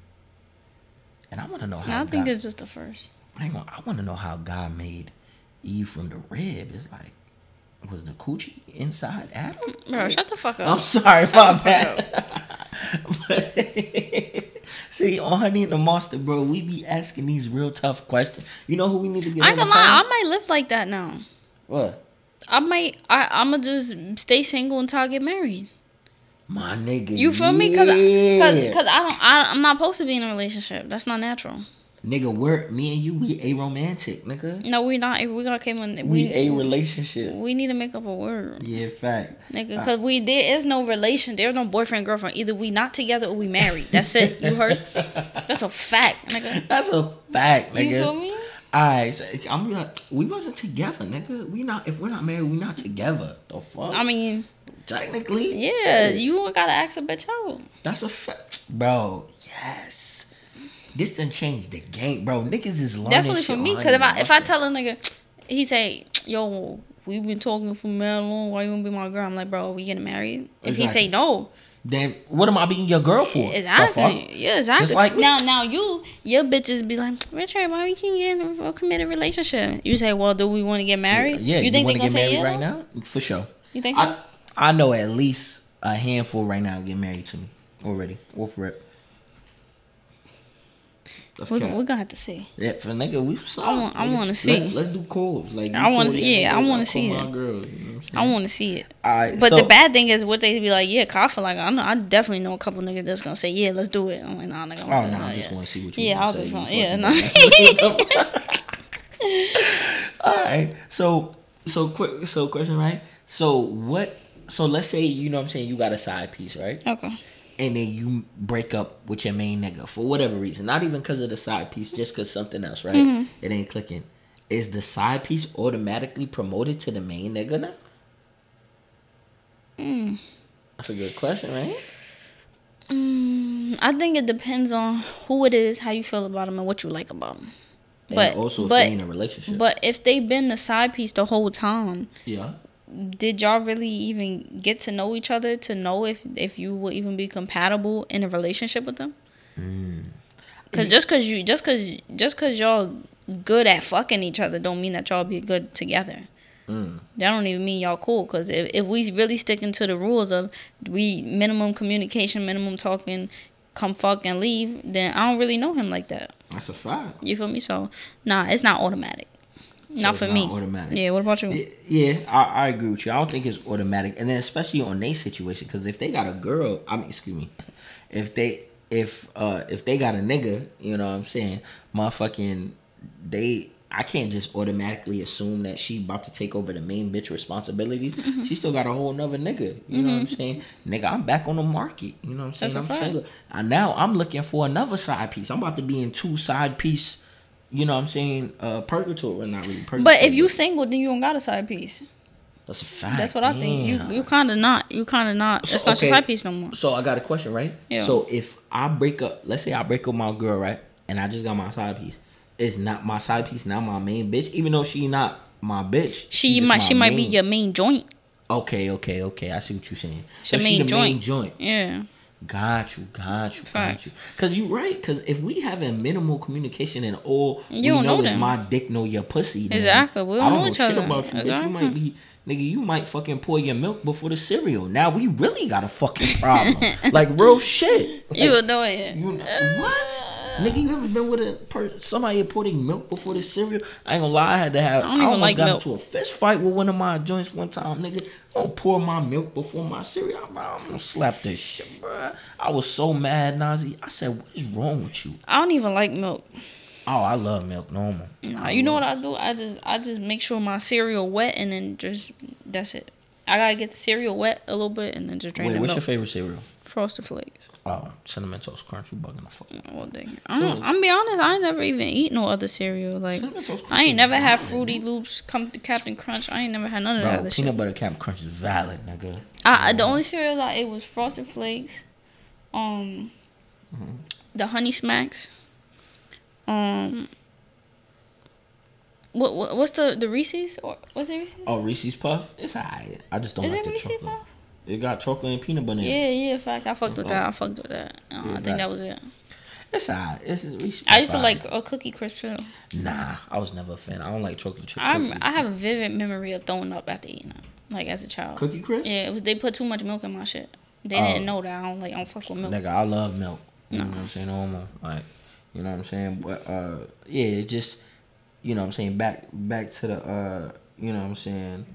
And I want to know how. I think God, it's just the first. hang on, I want to know how God made Eve from the rib. It's like, was the coochie inside Adam? Bro, shut the fuck up. I'm sorry, my the fuck bad. See, on Honey and the Monster, bro, we be asking these real tough questions. You know who we need to get I ain't gonna lie, I might live like that now. What? I might, I, I'ma just stay single until I get married. My nigga. You feel me? Cause, yeah. cause, cause I don't, I, I'm not supposed to be in a relationship. That's not natural. Nigga, we're me and you, we a romantic, nigga. No, we not. We got came in. We, We, a relationship. we need to make up a word, Yeah, fact. nigga. Cause we there is no relation. There's no boyfriend girlfriend. Either we not together or we married. That's it. You heard? That's a fact, nigga. That's a fact, nigga. You feel me? Alright, so I'm like, we wasn't together, nigga. We not if we're not married, we not together. The fuck? I mean, technically, yeah. shit. You gotta ask a bitch out. That's a fact, bro. Yes, this done changed the game, bro. Niggas is learning Definitely for me. Cause if I if I tell a nigga, he say, "Yo, we've been talking for mad long. Why you wanna be my girl?" I'm like, "Bro, we getting married?" If he say no, then what am I being your girl for? The Exactly. fuck? Yeah, exactly. Just like me. now, now you, your bitches be like, Richard, why we can't get in a committed relationship? You say, well, do we want to get married? Yeah, you think they wanna gonna get say married yeah? right now? For sure. You think so? I I know at least a handful right now get married to me already. Wolf rip. We're, we gonna have to see. Yeah, for nigga, we I want- I wanna Let's- see. Let's, do calls. Like I wanna call see- yeah, I wanna call see my it. Girls, you know I'm I saying? want to see it. Alright, But so- the bad thing is, what they be like, yeah, 'cause I feel like I know, I definitely know a couple niggas that's gonna say, yeah, let's do it. I'm like, nah, nigga. Oh I'm no, not I just want to see what you. Yeah, I was say. just You like, yeah, fucking no. dumb. All right, so so quick, so question, right? So what? So let's say you know what I'm saying you got a side piece, right? Okay. And then you break up with your main nigga for whatever reason, not even because of the side piece, just because something else, right? Mm-hmm. It ain't clicking. Is the side piece automatically promoted to the main nigga now? Mm. That's a good question, right? Mm, I think it depends on who it is, how you feel about them, and what you like about them. And But also if but they in a relationship. but if they've been the side piece the whole time, yeah. Did y'all really even get to know each other to know if if you will even be compatible in a relationship with them? Mm. Cause just cause you just cause just cause y'all good at fucking each other don't mean that y'all be good together. Mm. That don't even mean y'all cool. Cause if, if we really sticking to the rules of we minimum communication, minimum talking, come fuck and leave, then I don't really know him like that. That's a fact. You feel me? So nah, it's not automatic. So not for not me. automatic. Yeah. What about you? Yeah, I, I agree with you. I don't think it's automatic, and then especially on their situation, because if they got a girl, I mean, excuse me, if they if uh if they got a nigga, you know what I'm saying, motherfucking, they. I can't just automatically assume that she about to take over the main bitch responsibilities. Mm-hmm. She still got a whole nother nigga. You know what I'm saying? Nigga, I'm back on the market. You know what I'm saying? That's I'm single. And now I'm looking for another side piece. I'm about to be in two side piece. You know what I'm saying? Uh, purgatory, not really purgatory. But if you single, then you don't got a side piece. that's a fact. That's what I think. You Damn. you kind of not. You kind of not. So, It's not your side piece no more. So I got a question, right? Yeah. So if I break up, let's say I break up my girl, right, and I just got my side piece, It's not my side piece not my main bitch, even though she not my bitch. She just might she might be your main joint. Okay, okay, okay. I see what you're saying. She So main the joint. main joint. Yeah. Got you, got you, Facts. got you. Cause you right. Cause if we having minimal communication and all You know, know is my dick know your pussy. then Exactly. We don't I don't know know shit about you. Bitch, you might be nigga. You might fucking pour your milk before the cereal. Now we really got a fucking problem. like real shit. Like, You know you what? Nigga, you ever been with a person, somebody pouring milk before the cereal? I ain't gonna lie, I had to have. I I, don't even almost like got milk. into a fist fight with one of my joints one time, nigga. Don't pour my milk before my cereal. I'm, I'm gonna slap this shit, bruh. I was so mad, Nazi. I said, "What is wrong with you?" I don't even like milk. Oh, I love milk, normal. Nah, you know what I do? I just I just make sure my cereal wet and then just that's it. I gotta get the cereal wet a little bit and then just drain Wait, the what's milk. your favorite cereal? Frosted Flakes. Oh, cinnamon toast crunch. You bugging the fuck. All day. I don't, I'm be honest. I ain't never even eat no other cereal. Like I ain't never had Fruity nigga. Loops, come to Captain Crunch. I ain't never had none of that Bro, other peanut shit. butter Captain Crunch is valid, nigga. I, the only cereal I ate was Frosted Flakes, um, Mm-hmm. the Honey Smacks, um, what, what what's the the Reese's or what's it Reese's? Oh, Reese's Puff. It's alright. I just don't Is like it the Reese's chocolate. Puff? It got chocolate and peanut butter. Yeah, yeah, facts. I fucked with Oh. that. I fucked with that. Uh, Yeah, I think that was it. It's alright. It's. I used to like a Cookie Crisp too. Nah, I was never a fan. I don't like chocolate chip I'm. I have a vivid memory of throwing up after eating it, like as a child. Cookie crisp. Yeah, was, they put too much milk in my shit. They Oh. didn't know that I don't like I don't fuck with milk. Nigga, I love milk. You know No. what I'm saying? Normal. Like, you know what I'm saying? But uh yeah, it just you know what I'm saying, back back to the uh you know what I'm saying,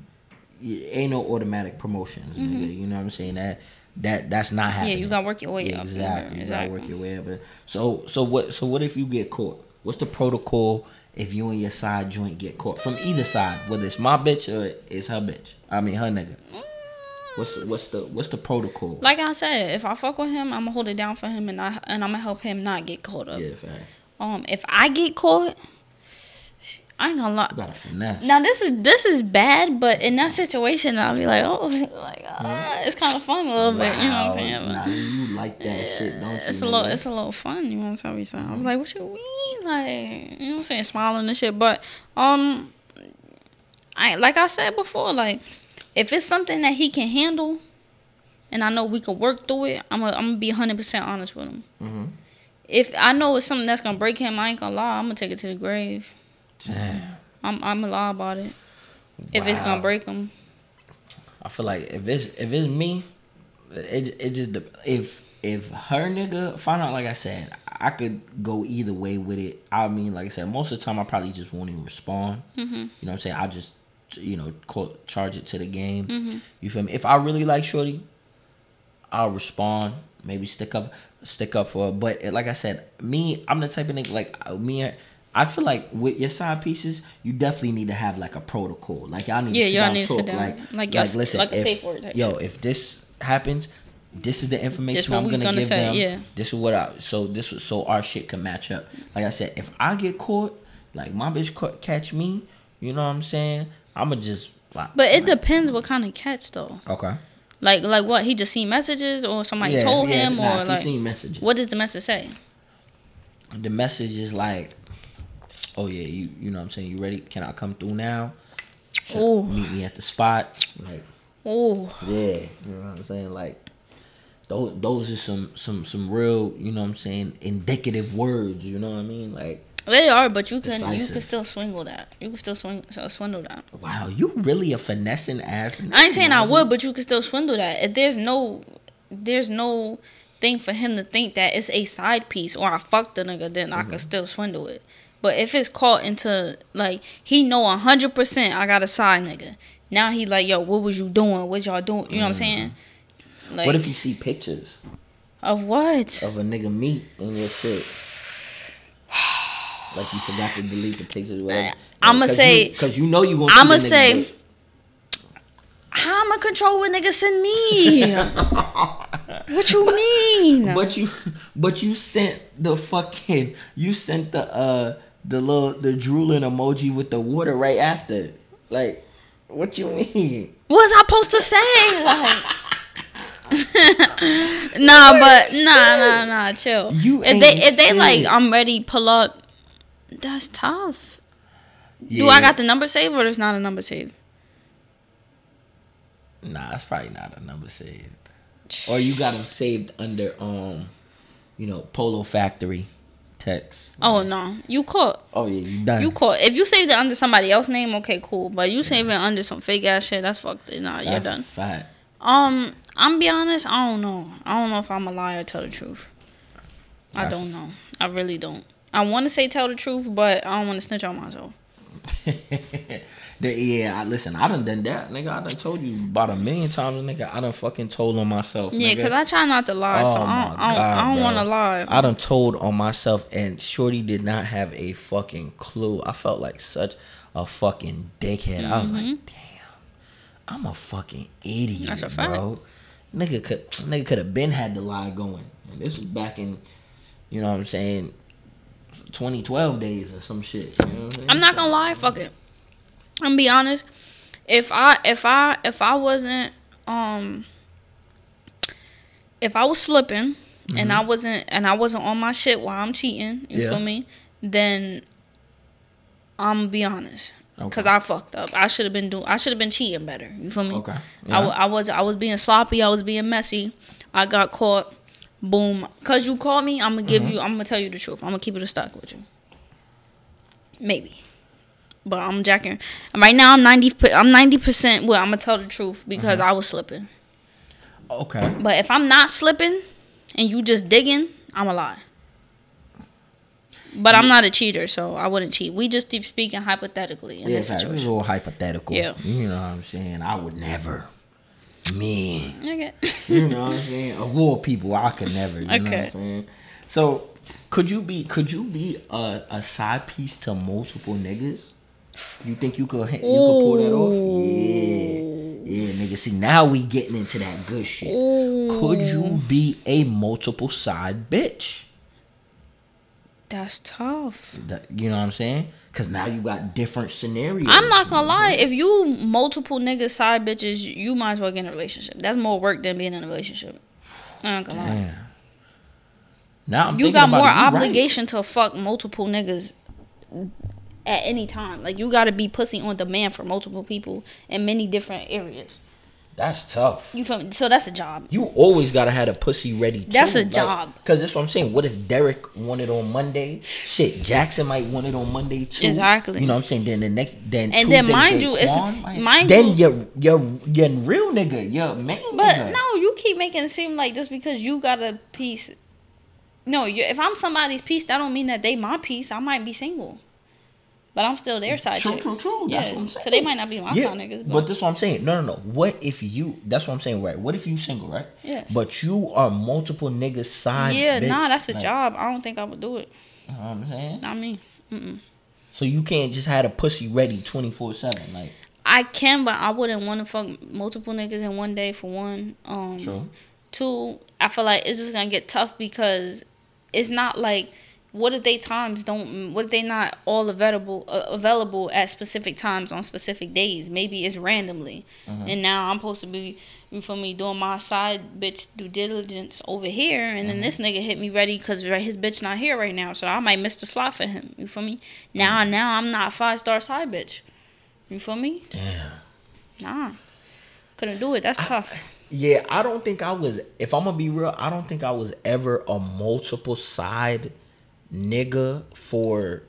ain't no automatic promotions, nigga. You know what I'm saying? That that that's not Mm-hmm. Yeah, you gotta work your way Yeah, up. Exactly. You exactly. gotta work your way up. So so what so what if you get caught? What's the protocol if you and your side joint get caught from either side, whether it's my bitch or it's her bitch? I mean her nigga. What's what's the what's the protocol? Like I said, if I fuck with him, I'm gonna hold it down for him, and I and I'm gonna help him not get caught up. yeah, fact. Um, if I get caught, I ain't gonna lie. You gotta finesse. Now this is this is bad, but in that situation, I'll be like, oh, like ah, it's kind of fun a little bit. You know what I'm saying? Nah, you like that shit, don't you? it's a little, it's a little fun. You know what I'm saying? I'm like, what you mean? Like, you know what I'm saying? Smiling and shit. But um, I like I said before, like if it's something that he can handle, and I know we can work through it, I'm gonna I'm gonna be 100 percent honest with him. Mhm. If I know it's something that's gonna break him, I ain't gonna lie. I'm gonna take it to the grave. Damn. I'm I'm gonna lie about it. If it's gonna break them. I feel like if it's if it's me, it it just if if her nigga find out like I said, I could go either way with it. I mean, like I said, most of the time I probably just won't even respond. Mm-hmm. You know what I'm saying? I just you know call, charge it to the game. Mm-hmm. You feel me? If I really like Shorty, I'll respond. Maybe stick up, stick up for her. But like I said, me, I'm the type of nigga like uh, me. I feel like with your side pieces, you definitely need to have like a protocol. Like y'all need Yeah, to sit y'all down, need to sit down. Like, Like like, listen, like a if, safe word Yo, shit. if this happens, this is the information I'm gonna, gonna give say, them. yeah. This is what I so this was so our shit can match up. Like I said, if I get caught, like my bitch caught, catch me, you know what I'm saying? I'ma just. Like, But it depends what kind of catch though. Okay. Like like what? He just seen messages or somebody Yeah, told yeah, him nah, or if he like seen messages. what does the message say? the message is like, oh yeah, you you know what I'm saying, you ready? Can I come through now? Meet me at the spot. Like, Oh, yeah, you know what I'm saying? Like those those are some some some real, you know what I'm saying, indicative words, you know what I mean? Like, they are, but you can you can still swindle that. You can still swing uh, swindle that. wow, you really a finessing ass. I ain't saying I would, but you can still swindle that. If there's no, there's no thing for him to think that it's a side piece or I fucked the nigga, then I Mm-hmm. can still swindle it. But if it's caught into like he know hundred percent I got a side nigga. Now he like yo, what was you doing? What y'all doing? You know what I'm saying? Like Mm-hmm. What if you see pictures of what? of a nigga meat in your shit? Like you forgot to delete the pictures. Whatever. I'ma say- because you know you gonna. I'ma say- dick. How I'ma control what nigga send me? what you mean? But you, but you sent the fucking, you sent the uh the little the drooling emoji with the water right after. Like, what you mean? What was I supposed to say? Like, nah, but nah, nah, nah. Chill. You if they if they like. I'm ready. Pull up. That's tough. Do I got the number saved or there's not a number saved? Nah, it's probably not a number saved. Or you got them saved under um, you know, Polo Factory text. Oh no, you caught. Oh yeah, you done. You caught. If you saved it under somebody else's name, okay, cool. But you save it under some fake ass shit, that's fucked. Nah, you're done. A fact. Um, I'm be honest. I don't know. I don't know if I'm a liar tell the truth. I don't know. I really don't. I want to say tell the truth, but I don't want to snitch on myself. The- yeah, I, listen, I done done that, nigga. I done told you about a million times, nigga. I done fucking told on myself. Yeah, nigga. because I try not to lie, so Oh, I don't, I don't, God, I don't want to lie. I done told on myself, and Shorty did not have a fucking clue. I felt like such a fucking dickhead. I was like, damn, I'm a fucking idiot, Mm-hmm. That's a fact. bro. Nigga could, nigga could have been had the lie going. And this was back in, you know what I'm saying, 2012 days or some shit. You know I'm saying? I'm not gonna lie, fuck it. I'm gonna be honest. If I if I if I wasn't um if I was slipping and I wasn't and I wasn't on my shit while I'm cheating, you Mm-hmm. Yeah. feel me? Then I'm gonna be honest. Okay. Cause I fucked up. I should have been doing. I should have been cheating better. You feel me? Okay. I, Yeah. wa- I was. I was being sloppy. I was being messy. I got caught. Boom. Cause you called me. I'm gonna give Mm-hmm. you. I'm gonna tell you the truth. I'm gonna keep it a stock with you. Maybe. But I'm jacking. Right now, I'm ninety. I'm ninety percent. Well, I'm gonna tell the truth because Mm-hmm. I was slipping. Okay. But if I'm not slipping, and you just digging, I'm a lie. But I'm not a cheater, so I wouldn't cheat. We just keep speaking hypothetically in Yeah, this facts. This is situation. all hypothetical. Yeah. You know what I'm saying? I would never. Me. Okay. You know what I'm saying? Of all people, I could never. You know what Okay. I'm saying? So, could you be could you be a, a side piece to multiple niggas? You think you could you could pull that off? Yeah, yeah, nigga. See, now we getting into that good shit. Could you be a multiple side bitch? That's tough. That- you know what I'm saying? Because now you got different scenarios. I'm not gonna lie. If you multiple niggas side bitches, you might as well get in a relationship. That's more work than being in a relationship. I'm not gonna lie. Now I'm You got more you right. obligation to fuck multiple niggas at any time. Like you gotta be pussy on demand for multiple people in many different areas. That's tough. You feel me? So that's a job. You always gotta have a pussy ready. That's too, a job. Cause that's what I'm saying. What if Derek wanted on Monday? Shit, Jackson might want it on Monday too. Exactly. You know what I'm saying? Then the next, then And then mind you, it's- might- mind then you- your your your real nigga, your main But nigga. no, you keep making it seem like just because you got a piece No, you, if I'm somebody's piece, that don't mean that they my piece. I might be single, but I'm still their side True, chick. true, true. Yeah, That's what I'm saying. so they might not be my Yeah, side niggas, But, but, that's what I'm saying. No, no, no. What if you? That's what I'm saying. Right. What if you single, right? Yes. But you are multiple niggas side. yeah, bitch. nah, that's a Like, job. I don't think I would do it. You know what I'm saying? Not me. Mm-mm. So you can't just have a pussy ready twenty four seven. Like I can, but I wouldn't want to fuck multiple niggas in one day for one. Um, true. Two, I feel like it's just gonna get tough because it's not like what if they times don't what if they not all available uh, available at specific times on specific days? Maybe it's randomly, mm-hmm. and now I'm supposed to be you feel me doing my side bitch due diligence over here, and then mm-hmm. this nigga hit me ready because his bitch not here right now, so I might miss the slot for him. You feel me? Mm-hmm. Now now I'm not five star side bitch. You feel me? Damn. Nah, couldn't do it. That's tough. Yeah, I don't think I was. If I'm gonna be real, I don't think I was ever a multiple side nigga for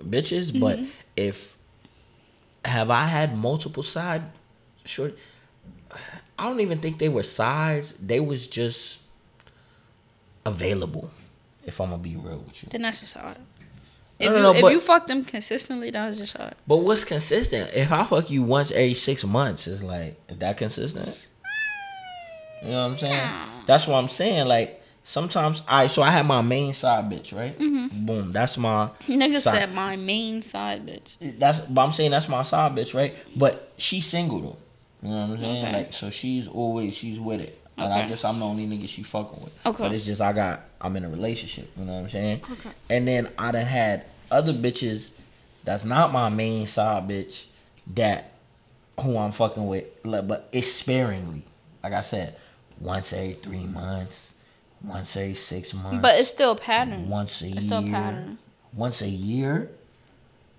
bitches. But mm-hmm. if have I had multiple side short? I don't even think they were sides. They was just available. If I'm gonna be real with you. Then that's a side. No, If, no, you, if but- you fuck them consistently, that was your side. But what's consistent? If I fuck you once every six months, is like is that consistent? You know what I'm saying? That's what I'm saying. Like sometimes I so I have my main side bitch, right? Mm-hmm. Boom. That's my Nigga Side. said my main side bitch. that's but I'm saying that's my side bitch, right? But she's single though. You know what I'm saying? Okay. Like so she's always she's with it. But I guess I'm the only nigga she fucking with. Okay. But it's just I got I'm in a relationship. You know what I'm saying? Okay. And then I done had other bitches that's not my main side bitch that who I'm fucking with, but it's sparingly. Like I said, once every three months, once every six months, But it's still a pattern. once a year. It's still a pattern. once a year.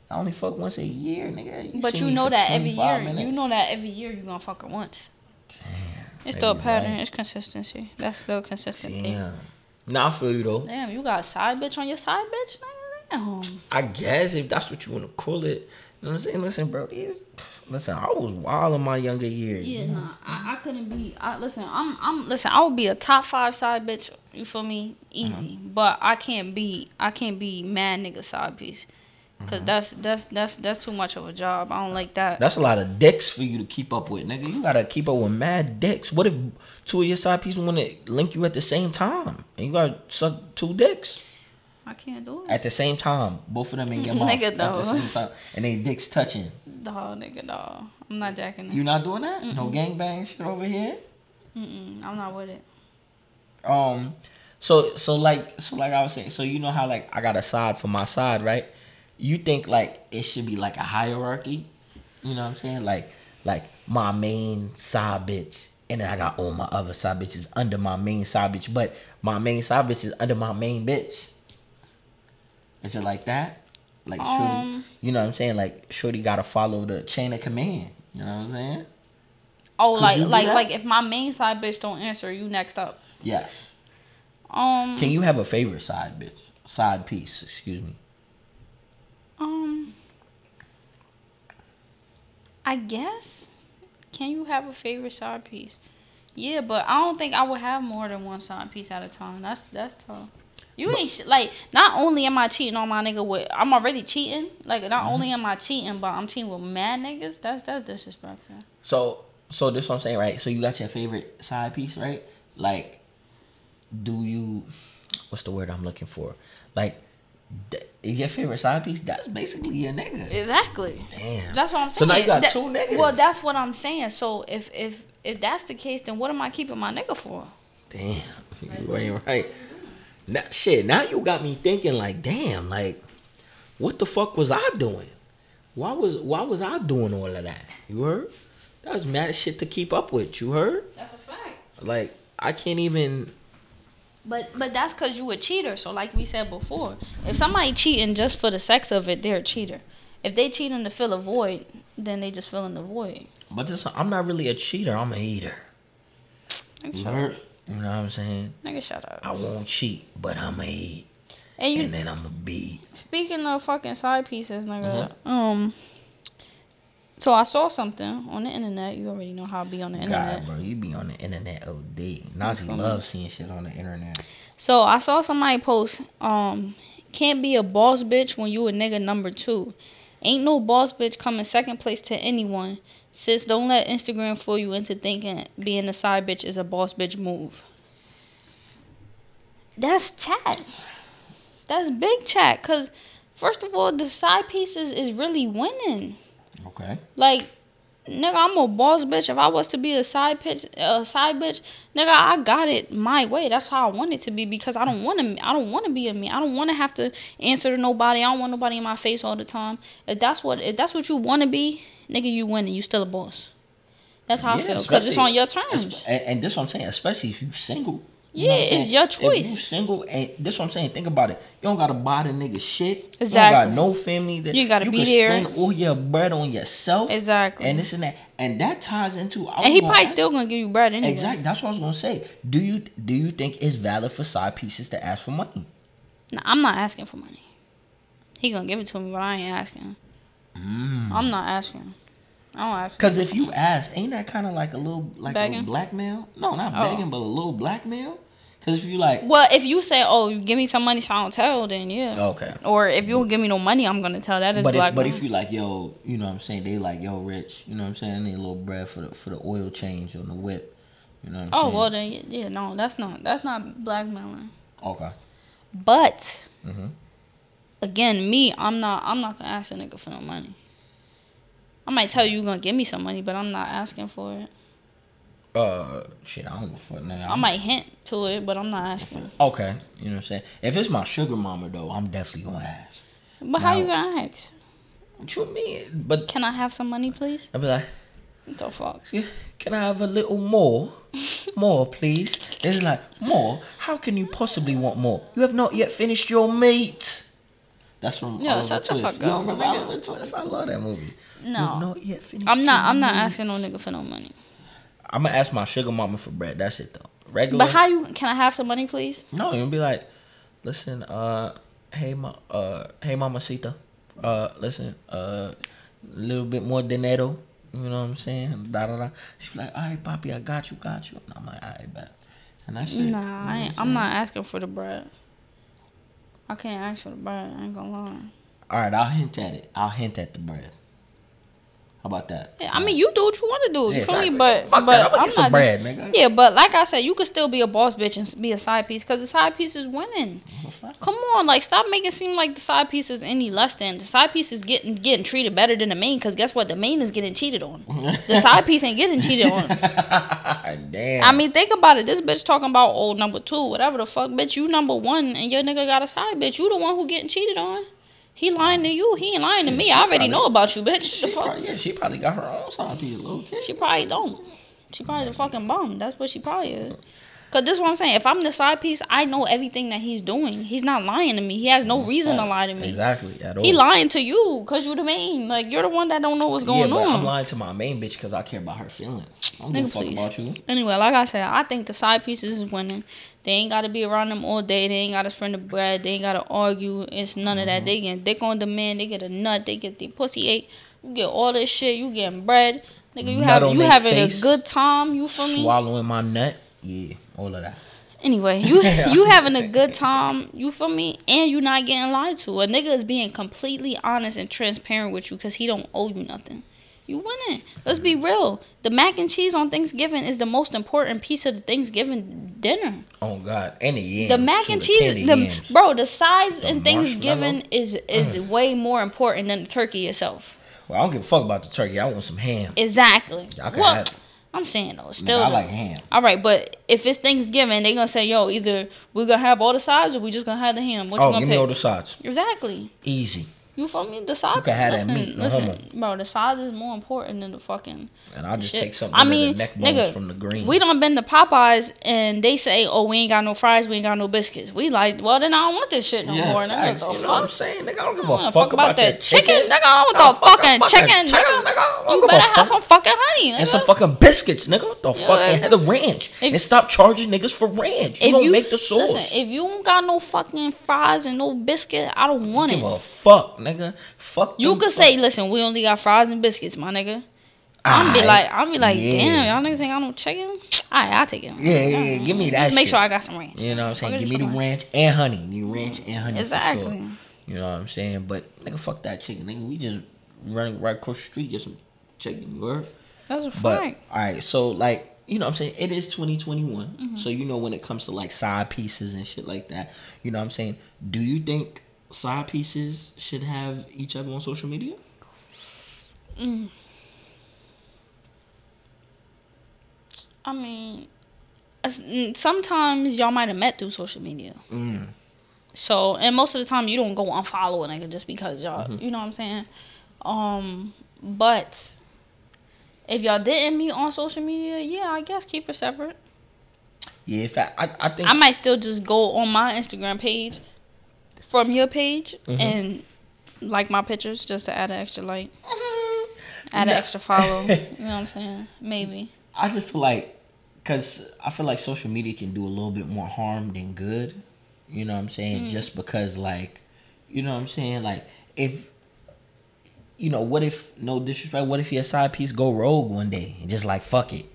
I only fuck once a year, nigga. But you know that every 25 year. You know that every year you gonna fuck her once. Damn. It's still a pattern. right. It's consistency. That's still consistent. thing. Damn. Nah, I feel you though. Damn, you got a side bitch on your side bitch? Nigga, Damn. I guess if that's what you want to call it. You know what I'm saying? Listen, bro. These, listen, I was wild in my younger years. Yeah, nah, I, I couldn't be. I listen. I'm, I'm. Listen, I would be a top five side bitch. You feel me? Easy. Uh-huh. But I can't be. I can't be mad nigga side piece. because uh-huh. that's that's that's that's too much of a job. I don't like that. That's a lot of dicks for you to keep up with, nigga. You gotta keep up with mad dicks. What if two of your side pieces want to link you at the same time, and you gotta suck two dicks I can't do it. at the same time, both of them in your mouth Nigga, at the same time, and they dicks touching? Dog, nigga, dog. I'm not jacking You it. not doing that? No gangbang shit over here. Mm-mm, I'm not with it. Um, so so like so like I was saying, so you know how like I got a side for my side, right? You think like it should be like a hierarchy? You know what I'm saying? Like like my main side bitch, and then I got all my other side bitches under my main side bitch, but my main side bitch is under my main bitch. Is it like that? Like shorty, Um, you know what I'm saying? Like shorty gotta follow the chain of command. You know what I'm saying? Oh, Could like like that? like if my main side bitch don't answer, you next up. Yes. Um, Can you have a favorite side bitch? Side piece, excuse me. um, I guess. Can you have a favorite side piece? Yeah, but I don't think I would have more than one side piece at a time. That's that's tough. You ain't sh- like. Not only am I cheating on my nigga with, I'm already cheating. Like not Mm-hmm. only am I cheating, but I'm cheating with mad niggas. That's that's disrespectful. So so this what I'm saying, right? So you got your favorite side piece, right? Like, do you? What's the word I'm looking for? Like, th- is your favorite side piece? That's basically your nigga. Exactly. Damn. That's what I'm saying. So now you got That- two niggas. Well, that's what I'm saying. So if if if that's the case, then what am I keeping my nigga for? Damn. You ain't right. Now, shit. Now you got me thinking. Like, damn. Like, what the fuck was I doing? Why was Why was I doing all of that? You heard? That was mad shit to keep up with. You heard? That's a fact. Like, I can't even. But but that's because you a cheater. So like we said before, if somebody cheating just for the sex of it, they're a cheater. If they cheating to fill a void, then they just filling the void. But this, I'm not really a cheater. I'm a eater. Nigga, You shut up. heard? You know what I'm saying? Nigga, shut up. I won't cheat, but I'ma eat, And you and then I'ma beat. speaking of fucking side pieces, nigga. Um, So I saw something on the internet. You already know how I be on the internet. God, bro, you be on the internet OD. Nazi loves seeing shit on the internet. So I saw somebody post, um, can't be a boss bitch when you a nigga number two. Ain't no boss bitch coming second place to anyone. Sis, don't let Instagram fool you into thinking being a side bitch is a boss bitch move. That's chat. That's big chat. Cause first of all, the side pieces is really winning. Okay. Like, nigga, I'm a boss bitch. If I was to be a side pitch, a side bitch, nigga, I got it my way. That's how I want it to be because I don't want to. I don't want to be a me. I don't want to have to answer to nobody. I don't want nobody in my face all the time. If that's what, if that's what you want to be, nigga, you winning. You still a boss. That's how I feel because it's on your terms. And, and this what I'm saying, especially if you're single. Yeah, it's your If you choice. single, and this what I'm saying. Think about it. You don't gotta buy the nigga shit. You Exactly. don't got no family. That You gotta you be can there. Spend all your bread on yourself. Exactly. And this and that, and that ties into. And he gonna probably still gonna give you bread anyway. Exactly. That's what I was gonna say. Do you do you think it's valid for side pieces to ask for money? Nah, I'm not asking for money. He gonna give it to me, but I ain't asking. Mm. I'm not asking. I don't ask. Because if you ask, ain't that kind of like a little like a little blackmail? No, not Oh. begging, but a little blackmail. Because if you like, Well, if you say, "Oh, you give me some money, so I don't tell," then yeah. okay. Or if you don't give me no money, I'm gonna tell. That is But if, black. but if you like, yo, you know what I'm saying? They like, yo, rich, you know what I'm saying? I need a little bread for the for the oil change on the whip. You know what I'm oh saying? well, then yeah, yeah, no, that's not that's not blackmailing. Okay. But Mhm. Again, me, I'm not I'm not gonna ask a nigga for no money. I might tell you you gonna give me some money, but I'm not asking for it. Uh, shit, I don't give a fuck now. I might hint to it, but I'm not asking. Okay, you know what I'm saying? If it's my sugar mama though, I'm definitely gonna ask. But how No. you gonna ask? What you mean? But Can I have some money, please? I'll be like, What the fuck? "Yeah, can I have a little more? More, please. It's like, more? How can you possibly want more? You have not yet finished your meat. That's from Yo, Oliver shut the Twist. fuck You up, don't remember nigga. Oliver Twist? I love that movie. You No. have not yet I'm not. I'm not meat. asking no nigga for no money. I'm gonna ask my sugar mama for bread. That's it though. Regular. But how you? Can I have some money, please? No, you'll be like, listen, uh, hey, ma, uh, hey, mamacita, uh, listen, uh, a little bit more dinero. You know what I'm saying? Da da da. She's like, all right, papi, I got you, got you. And I'm like, all right, bet. And that's it. You know Nah, what I ain't, saying? I'm not asking for the bread. I can't ask for the bread. I ain't gonna lie. All right, I'll hint at it. I'll hint at the bread. How about that? Yeah, I mean, you do what you want to do. You Yeah, feel me? But Fuck but I'm some not. bread, nigga. Yeah, but like I said, you could still be a boss bitch and be a side piece because the side piece is winning. Come on, like stop making it seem like the side piece is any less than the side piece is getting getting treated better than the main. Because guess what? The main is getting cheated on. The side piece ain't getting cheated on. Damn. I mean, think about it. This bitch talking about old number two, whatever the fuck, bitch. You number one, and your nigga got a side bitch. You the one who getting cheated on. He lying to you. He ain't lying to me. I already probably- know about you, bitch. she The fuck. probably, yeah, she probably got her own side piece, little kid. She probably don't. She probably the fucking bum. That's what she probably is. Cause this is what I'm saying. If I'm the side piece, I know everything that he's doing. He's not lying to me. He has no reason to lie to me. Exactly. At all. He lying to you because you're the main. Like you're the one that don't know what's going yeah, but on. I'm lying to my main bitch because I care about her feelings. I don't give a fuck please. about you. Anyway, like I said, I think the side pieces is winning. They ain't gotta be around them all day. They ain't gotta spend the bread. They ain't gotta argue. It's none of Mm-hmm. that. They get dick on demand. They get a nut. They get the pussy ate. You get all this shit. You getting bread. Nigga, you have you having face, a good time. You feel me? Swallowing my nut. Yeah, all of that. Anyway, you you having a good time, you feel me, and you not getting lied to. A nigga is being completely honest and transparent with you because he don't owe you nothing. You winning. Let's be real. The mac and cheese on Thanksgiving is the most important piece of the Thanksgiving dinner. Oh God, and the yams. The mac and cheese, the, bro, the size The in Thanksgiving is is mm. way more important than the turkey itself. Well, I don't give a fuck about the turkey. I want some ham. Exactly. I can Well, have it. I'm saying though, Nigga, still. I like ham. All right, but if it's Thanksgiving, they gonna say, "Yo, either we're gonna have all the sides or we just gonna have the ham." What you Oh, gonna give pick? me all the sides. exactly. Easy. You feel me? The side. You can have that listen, meat and listen, bro. The size is more important than the fucking. And I'll just shit. take something I mean, the neck bones nigga, from the green. We don't been to Popeyes and they say, "Oh, we ain't got no fries, we ain't got no biscuits." We like, well, then I don't want this shit no yeah, more. Nigga, facts, the you know what I'm saying? Nigga, I don't give a fuck, fuck about that chicken, nigga. I don't want the fuck fucking about chicken, chicken, nigga. nigga. You better have fuck. some fucking honey, nigga. and some fucking biscuits, nigga. What the Yeah, fuck? And the ranch. if- and stop charging niggas for ranch. You don't you make the sauce. listen, if you don't got no fucking fries and no biscuit, I don't want it. give a fuck, nigga. Fuck. You could fuck- say, listen, we only got fries and biscuits, my nigga. I'm be like, I'll be like, Yeah. damn, y'all niggas ain't got no chicken. Alright, I'll take it. Yeah, yeah, yeah. Give me that Just make shit. sure I got some ranch. You know what I'm saying? Fuck Give me the ranch and honey. Need ranch and honey. Exactly. sure. You know what I'm saying? But nigga, fuck that chicken. Nigga, we just running right across the street get some chicken. You heard? That's a But fact. all right, so like you know what I'm saying it is 2021. Mm-hmm. So you know when it comes to like side pieces and shit like that, you know what I'm saying? Do you think side pieces should have each other on social media? I mean, mm, sometimes y'all might have met through social media. Mm. So, and most of the time you don't go unfollow a nigga just because y'all, Mm-hmm. you know what I'm saying? Um, but if y'all didn't meet on social media, yeah, I guess keep it separate. Yeah, in fact, I, I think I might still just go on my Instagram page from your page Mhm. and like my pictures just to add an extra like, add No. an extra follow. you know what I'm saying? Maybe. I just feel like, cause I feel like social media can do a little bit more harm than good. You know what I'm saying? Mm. Just because, like, you know what I'm saying? Like, if you know, what if no disrespect? What if your side piece go rogue one day and just like fuck it,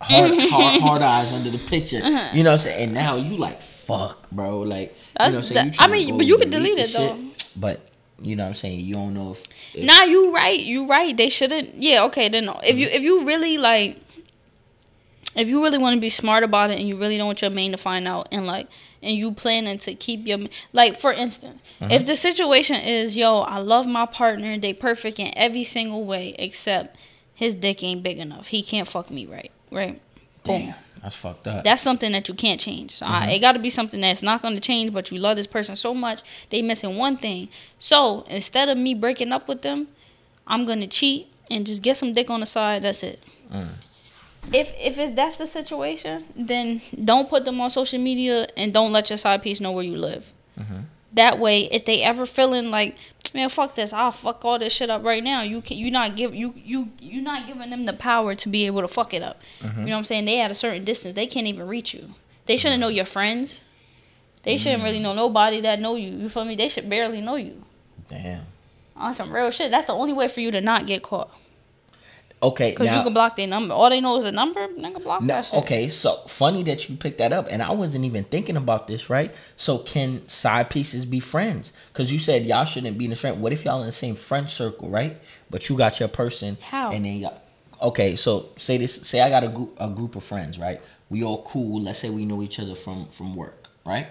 hard hard, hard eyes under the picture? You know what I'm saying? And now you like fuck, bro. Like. That's- you know what I'm saying? You I mean, but you can delete the it, shit, But you know what I'm saying? You don't know if, if Nah, you right. You right. They shouldn't. Yeah, okay. Then if you if you really like, if you really want to be smart about it and you really don't want your main to find out and like and you planning to keep your like for instance, mm-hmm. if the situation is yo, I love my partner, they perfect in every single way except his dick ain't big enough. He can't fuck me right. Right. Boom. That's fucked up. That's something that you can't change. So I, it got to be something that's not going to change, but you love this person so much, they missing one thing. So instead of me breaking up with them, I'm going to cheat and just get some dick on the side. That's it. Mm. If if it's, that's the situation, then don't put them on social media and don't let your side piece know where you live. Mhm. That way, if they ever feeling like man, fuck this, I'll fuck all this shit up right now. You can you not give you you you not giving them the power to be able to fuck it up. You know what I'm saying? They at a certain distance, they can't even reach you. They shouldn't know your friends. They shouldn't really know nobody that know you. You feel me? They should barely know you. damn. On some real shit. That's the only way for you to not get caught. Okay, Cause you can block their number. All they know is a number. Nigga, block No, that shit. okay, so funny that you picked that up, and I wasn't even thinking about this, right? So can side pieces be friends? Because you said y'all shouldn't be in the friend. What if y'all in the same friend circle, right? But you got your person, How? and then you got. Okay, so say this. Say I got a group, a group of friends, right? We all cool. Let's say we know each other from from work, right?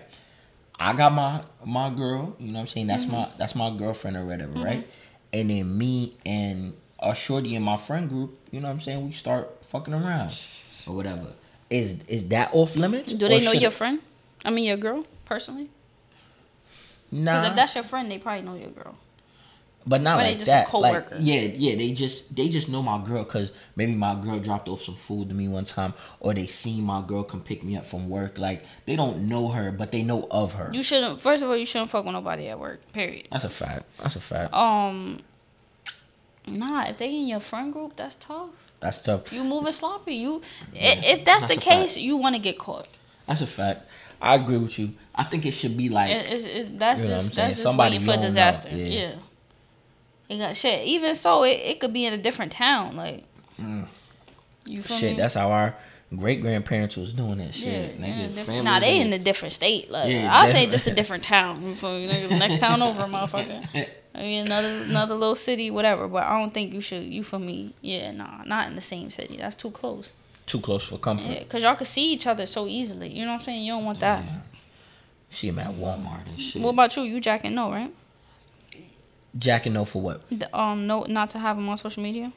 I got my my girl. You know what I'm saying? That's mm-hmm. my that's my girlfriend or whatever, mm-hmm. right? And then me and a shorty in my friend group. You know what I'm saying? We start fucking around or whatever. Is is that off limits? Do they know your friend? I mean, your girl personally? No. Because if that's your friend, they probably know your girl. but not they like just a that. coworker? Like, yeah, yeah. They just they just know my girl because maybe my girl dropped off some food to me one time, or they seen my girl come pick me up from work. Like they don't know her, but they know of her. You shouldn't. First of all, you shouldn't fuck with nobody at work. Period. That's a fact. That's a fact. Um, nah. If they in your friend group, that's tough. That's tough. You moving sloppy. You, i if that's, That's the case, fact. you want to get caught. That's a fact. I agree with you. I think it should be like It, it's, it's, that's You know just that's just Somebody waiting for you don't disaster. yeah. Yeah. It got shit. Even so, it, it could be in a different town. Like, you feel Mm. shit. me? That's how our great grandparents was doing that shit. Yeah, Nigga, in a different- families nah, they in a different state. Like Yeah, I'll say just a different town. You feel me? Nigga, Next town over, motherfucker. I mean another another little city, whatever. But I don't think you should. You for me? Yeah, nah, not in the same city. That's too close. too close for comfort. Yeah, cause y'all can see each other so easily. You know what I'm saying? You don't want that. See him at Walmart and shit. What about you? You jacking no, right? Jacking no for what? The, um, no, not to have them on social media.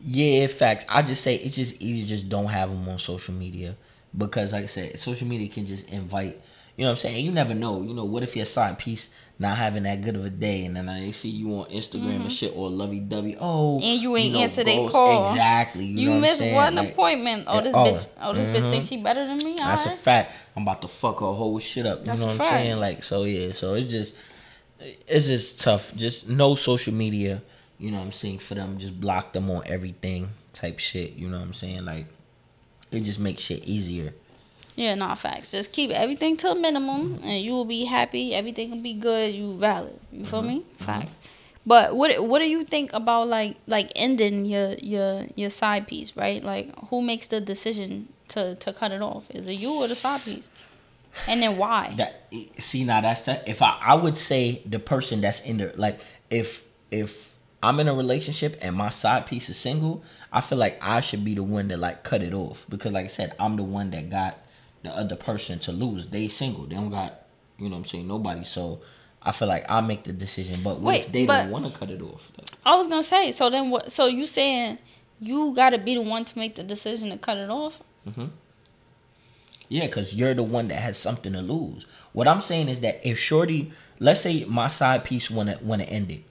Yeah, facts. I just say it's just easy. Just don't have them on social media because, like I said, social media can just invite. You know what I'm saying? You never know. You know, what if your side piece not having that good of a day, and then they see you on Instagram and shit or lovey dovey. Oh, Mm-hmm. And you ain't know, answer they goals- call. Exactly. You, You, know what I'm missed one Like, appointment. Oh, this oh, bitch. Oh, this bitch mhm. thinks she better than me. That's a fact. I'm about to fuck her whole shit up. You That's know what I'm fact. saying? Like, so yeah. So it's just, it's just tough. Just no social media. You know what I'm saying? For them, just block them on everything type shit. You know what I'm saying? Like, it just makes shit easier. Yeah, not facts. Just keep everything to a minimum, Mm-hmm. and you will be happy. Everything will be good. You valid. You feel me? Mm-hmm. Fact. But what what do you think about like like ending your your your side piece, right? Like who makes the decision to to cut it off? Is it you or the side piece? And then why? That see now that's the, if I I would say the person that's in there like if if I'm in a relationship and my side piece is single, I feel like I should be the one to like cut it off because like I said, I'm the one that got the other person to lose. They single. They don't got you know what I'm saying nobody. So I feel like I make the decision. But what Wait, if they don't want to cut it off? I was gonna say. So then what? So you saying you gotta be the one to make the decision to cut it off? Mm-hmm. yeah, because you're the one that has something to lose. What I'm saying is that if Shorty, let's say my side piece want to want to end it,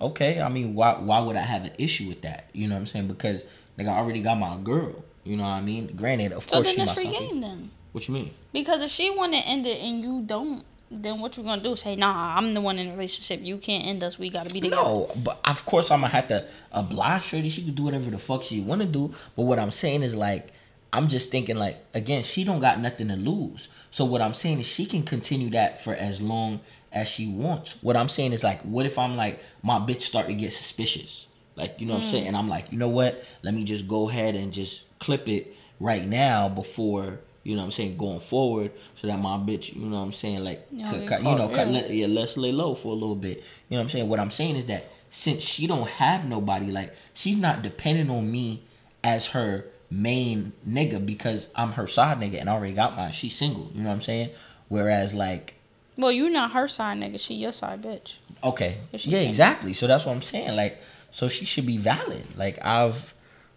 okay. I mean, why why would I have an issue with that? You know what I'm saying? Because like I already got my girl. You know what I mean? Granted, of So course then she it's free game then. What you mean? Because if she want to end it and you don't, then what you gonna do? Say, nah, I'm the one in the relationship. You can't end us. We gotta be together. No, but of course I'm gonna have to oblige Shorty. She can do whatever the fuck she want to do. But what I'm saying is like, I'm just thinking like, again, she don't got nothing to lose. So what I'm saying is she can continue that for as long as she wants. What I'm saying is like, what if I'm like, my bitch start to get suspicious, like you know what I'm hmm. saying, and I'm like, you know what? Let me just go ahead and just clip it right now before. You know what I'm saying, going forward, so that my bitch, you know what I'm saying, like, Yeah, cut- get cut- you know, cut, let, yeah, let's lay low for a little bit. You know what I'm saying? What I'm saying is that since she don't have nobody, like she's not depending on me as her main nigga because I'm her side nigga and I already got mine. She's single. You know what I'm saying? Whereas like, Well, you're not her side nigga. She your side bitch. okay, yeah, single. exactly. So that's what I'm saying. Like, so she should be valid. Like I've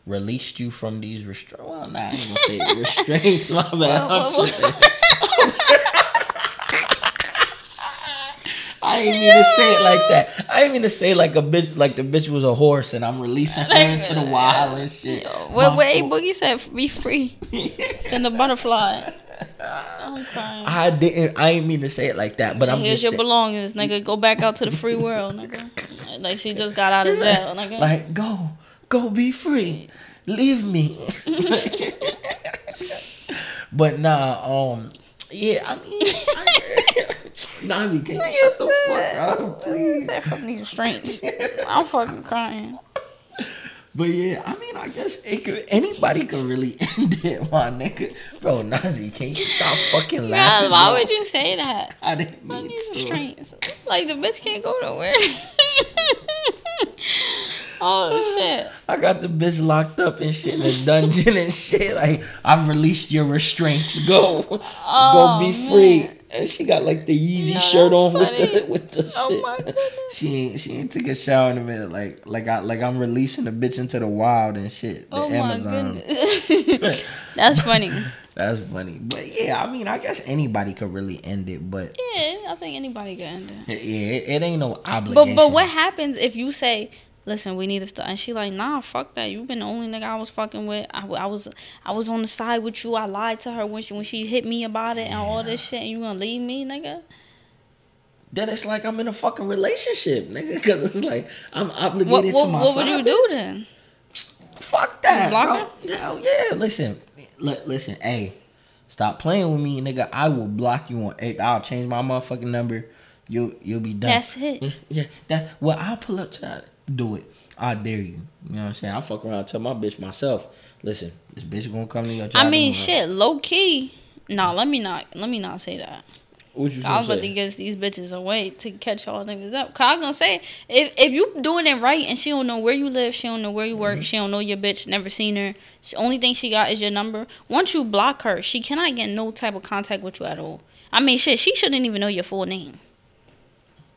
released you from these restraints. Well, nah, I ain't gonna say restraints. My bad. Well, I'm well, tripping. I ain't mean to say it like that. I ain't mean to say like a bitch, like the bitch was a horse, and I'm releasing her into the wild and shit. Well, wait, fault. Boogie said be free. Send a butterfly. I'm crying. I didn't. I ain't mean to say it like that, but I'm Here's your saying, belongings, nigga. Go back out to the free world, nigga. Like she just got out of jail, nigga. like go, go, be free, leave me. but nah, um, yeah, I mean, Nazi, can you shut the fuck up, please? Said from these restraints. I'm fucking crying. But yeah, I mean, I guess it could. Anybody could really end it, my nigga. Bro, Nazi, can you stop fucking Yeah, laughing? why bro? would you say that? I didn't I mean need to. restraints. Like the bitch can't go nowhere. oh shit. I got the bitch locked up and shit in a dungeon and shit. Like I've released your restraints. Go, go be oh, free. And she got like the Yeezy No, shirt on with the with the Oh shit. She ain't she ain't took a shower in a minute. Like like I like I'm releasing the bitch into the wild and shit. The Oh Amazon. my goodness. That's funny. That's funny. But yeah, I mean I guess anybody could really end it, but Yeah, I think anybody can end it. yeah, it, it ain't no obligation. But but what happens if you say, "Listen, we need to start," and she like, "Nah, fuck that. You've been the only nigga I was fucking with. I, I was I was on the side with you. I lied to her when she when she hit me about it and all this shit. And you gonna leave me, nigga? Then it's like I'm in a fucking relationship, nigga. Because it's like I'm obligated what, to my what would you do then? Fuck that, Block bro. Hell yeah. Listen, li- listen. Hey, stop playing with me, nigga. I will block you on. eight. I'll change my motherfucking number. You you'll be done. That's it. Yeah, yeah. That well, I'll pull up to that. Do it. I dare you. You know what I'm saying? I fuck around and tell my bitch myself. Listen, this bitch gonna come to your job. I mean, shit, low key. Nah, let me not let me not say that. I was about to give these bitches away to catch y'all niggas up. Cause I was gonna say, if if you doing it right and she don't know where you live, she don't know where you Mm-hmm. work, she don't know your bitch, never seen her. The only thing she got is your number. Once you block her, she cannot get no type of contact with you at all. I mean, shit, she shouldn't even know your full name.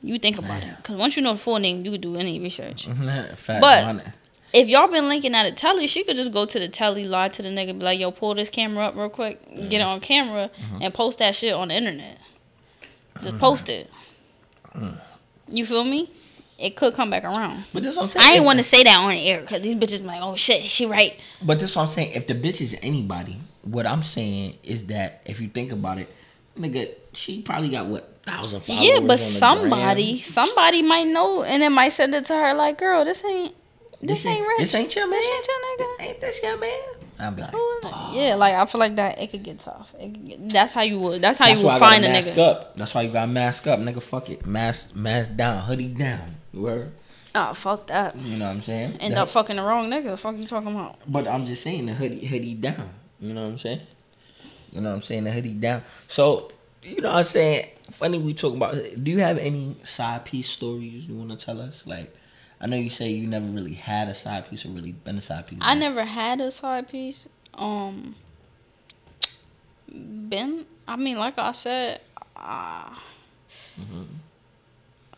You think about it, cause once you know the full name, you could do any research. Fact, But-. If y'all been linking at a telly, she could just go to the telly, lie to the nigga, be like, "Yo, pull this camera up real quick, get it on camera, Mm-hmm. and post that shit on the internet. Just post it. Mm. You feel me? It could come back around. But this what I'm saying. I ain't want to say that on air because these bitches like, "Oh shit, she right." But this what I'm saying. If the bitch is anybody, what I'm saying is that if you think about it, nigga, she probably got what thousand followers. yeah, but somebody, gram. somebody might know, and then might send it to her like, "Girl, this ain't, this, ain't rich. This ain't your man. This ain't your nigga." Ain't this your man? Be like, it? Yeah, like I feel like that it could get tough. It could get, that's how you would. That's how That's you would find a mask nigga. up. That's why you gotta mask up, nigga. Fuck it, mask, mask down, hoodie down. You heard? Oh, fuck that. You know what I'm saying? End The- up fucking the wrong nigga. The Fuck you talking about? But I'm just saying the hoodie hoodie down. You know what I'm saying? You know what I'm saying? The hoodie down. So, you know what I'm saying? Funny we talk about do you have any side piece stories you wanna tell us? Like I know you say you never really had a side piece or really been a side piece. I never had a side piece. Um, been. I mean, like I said, uh,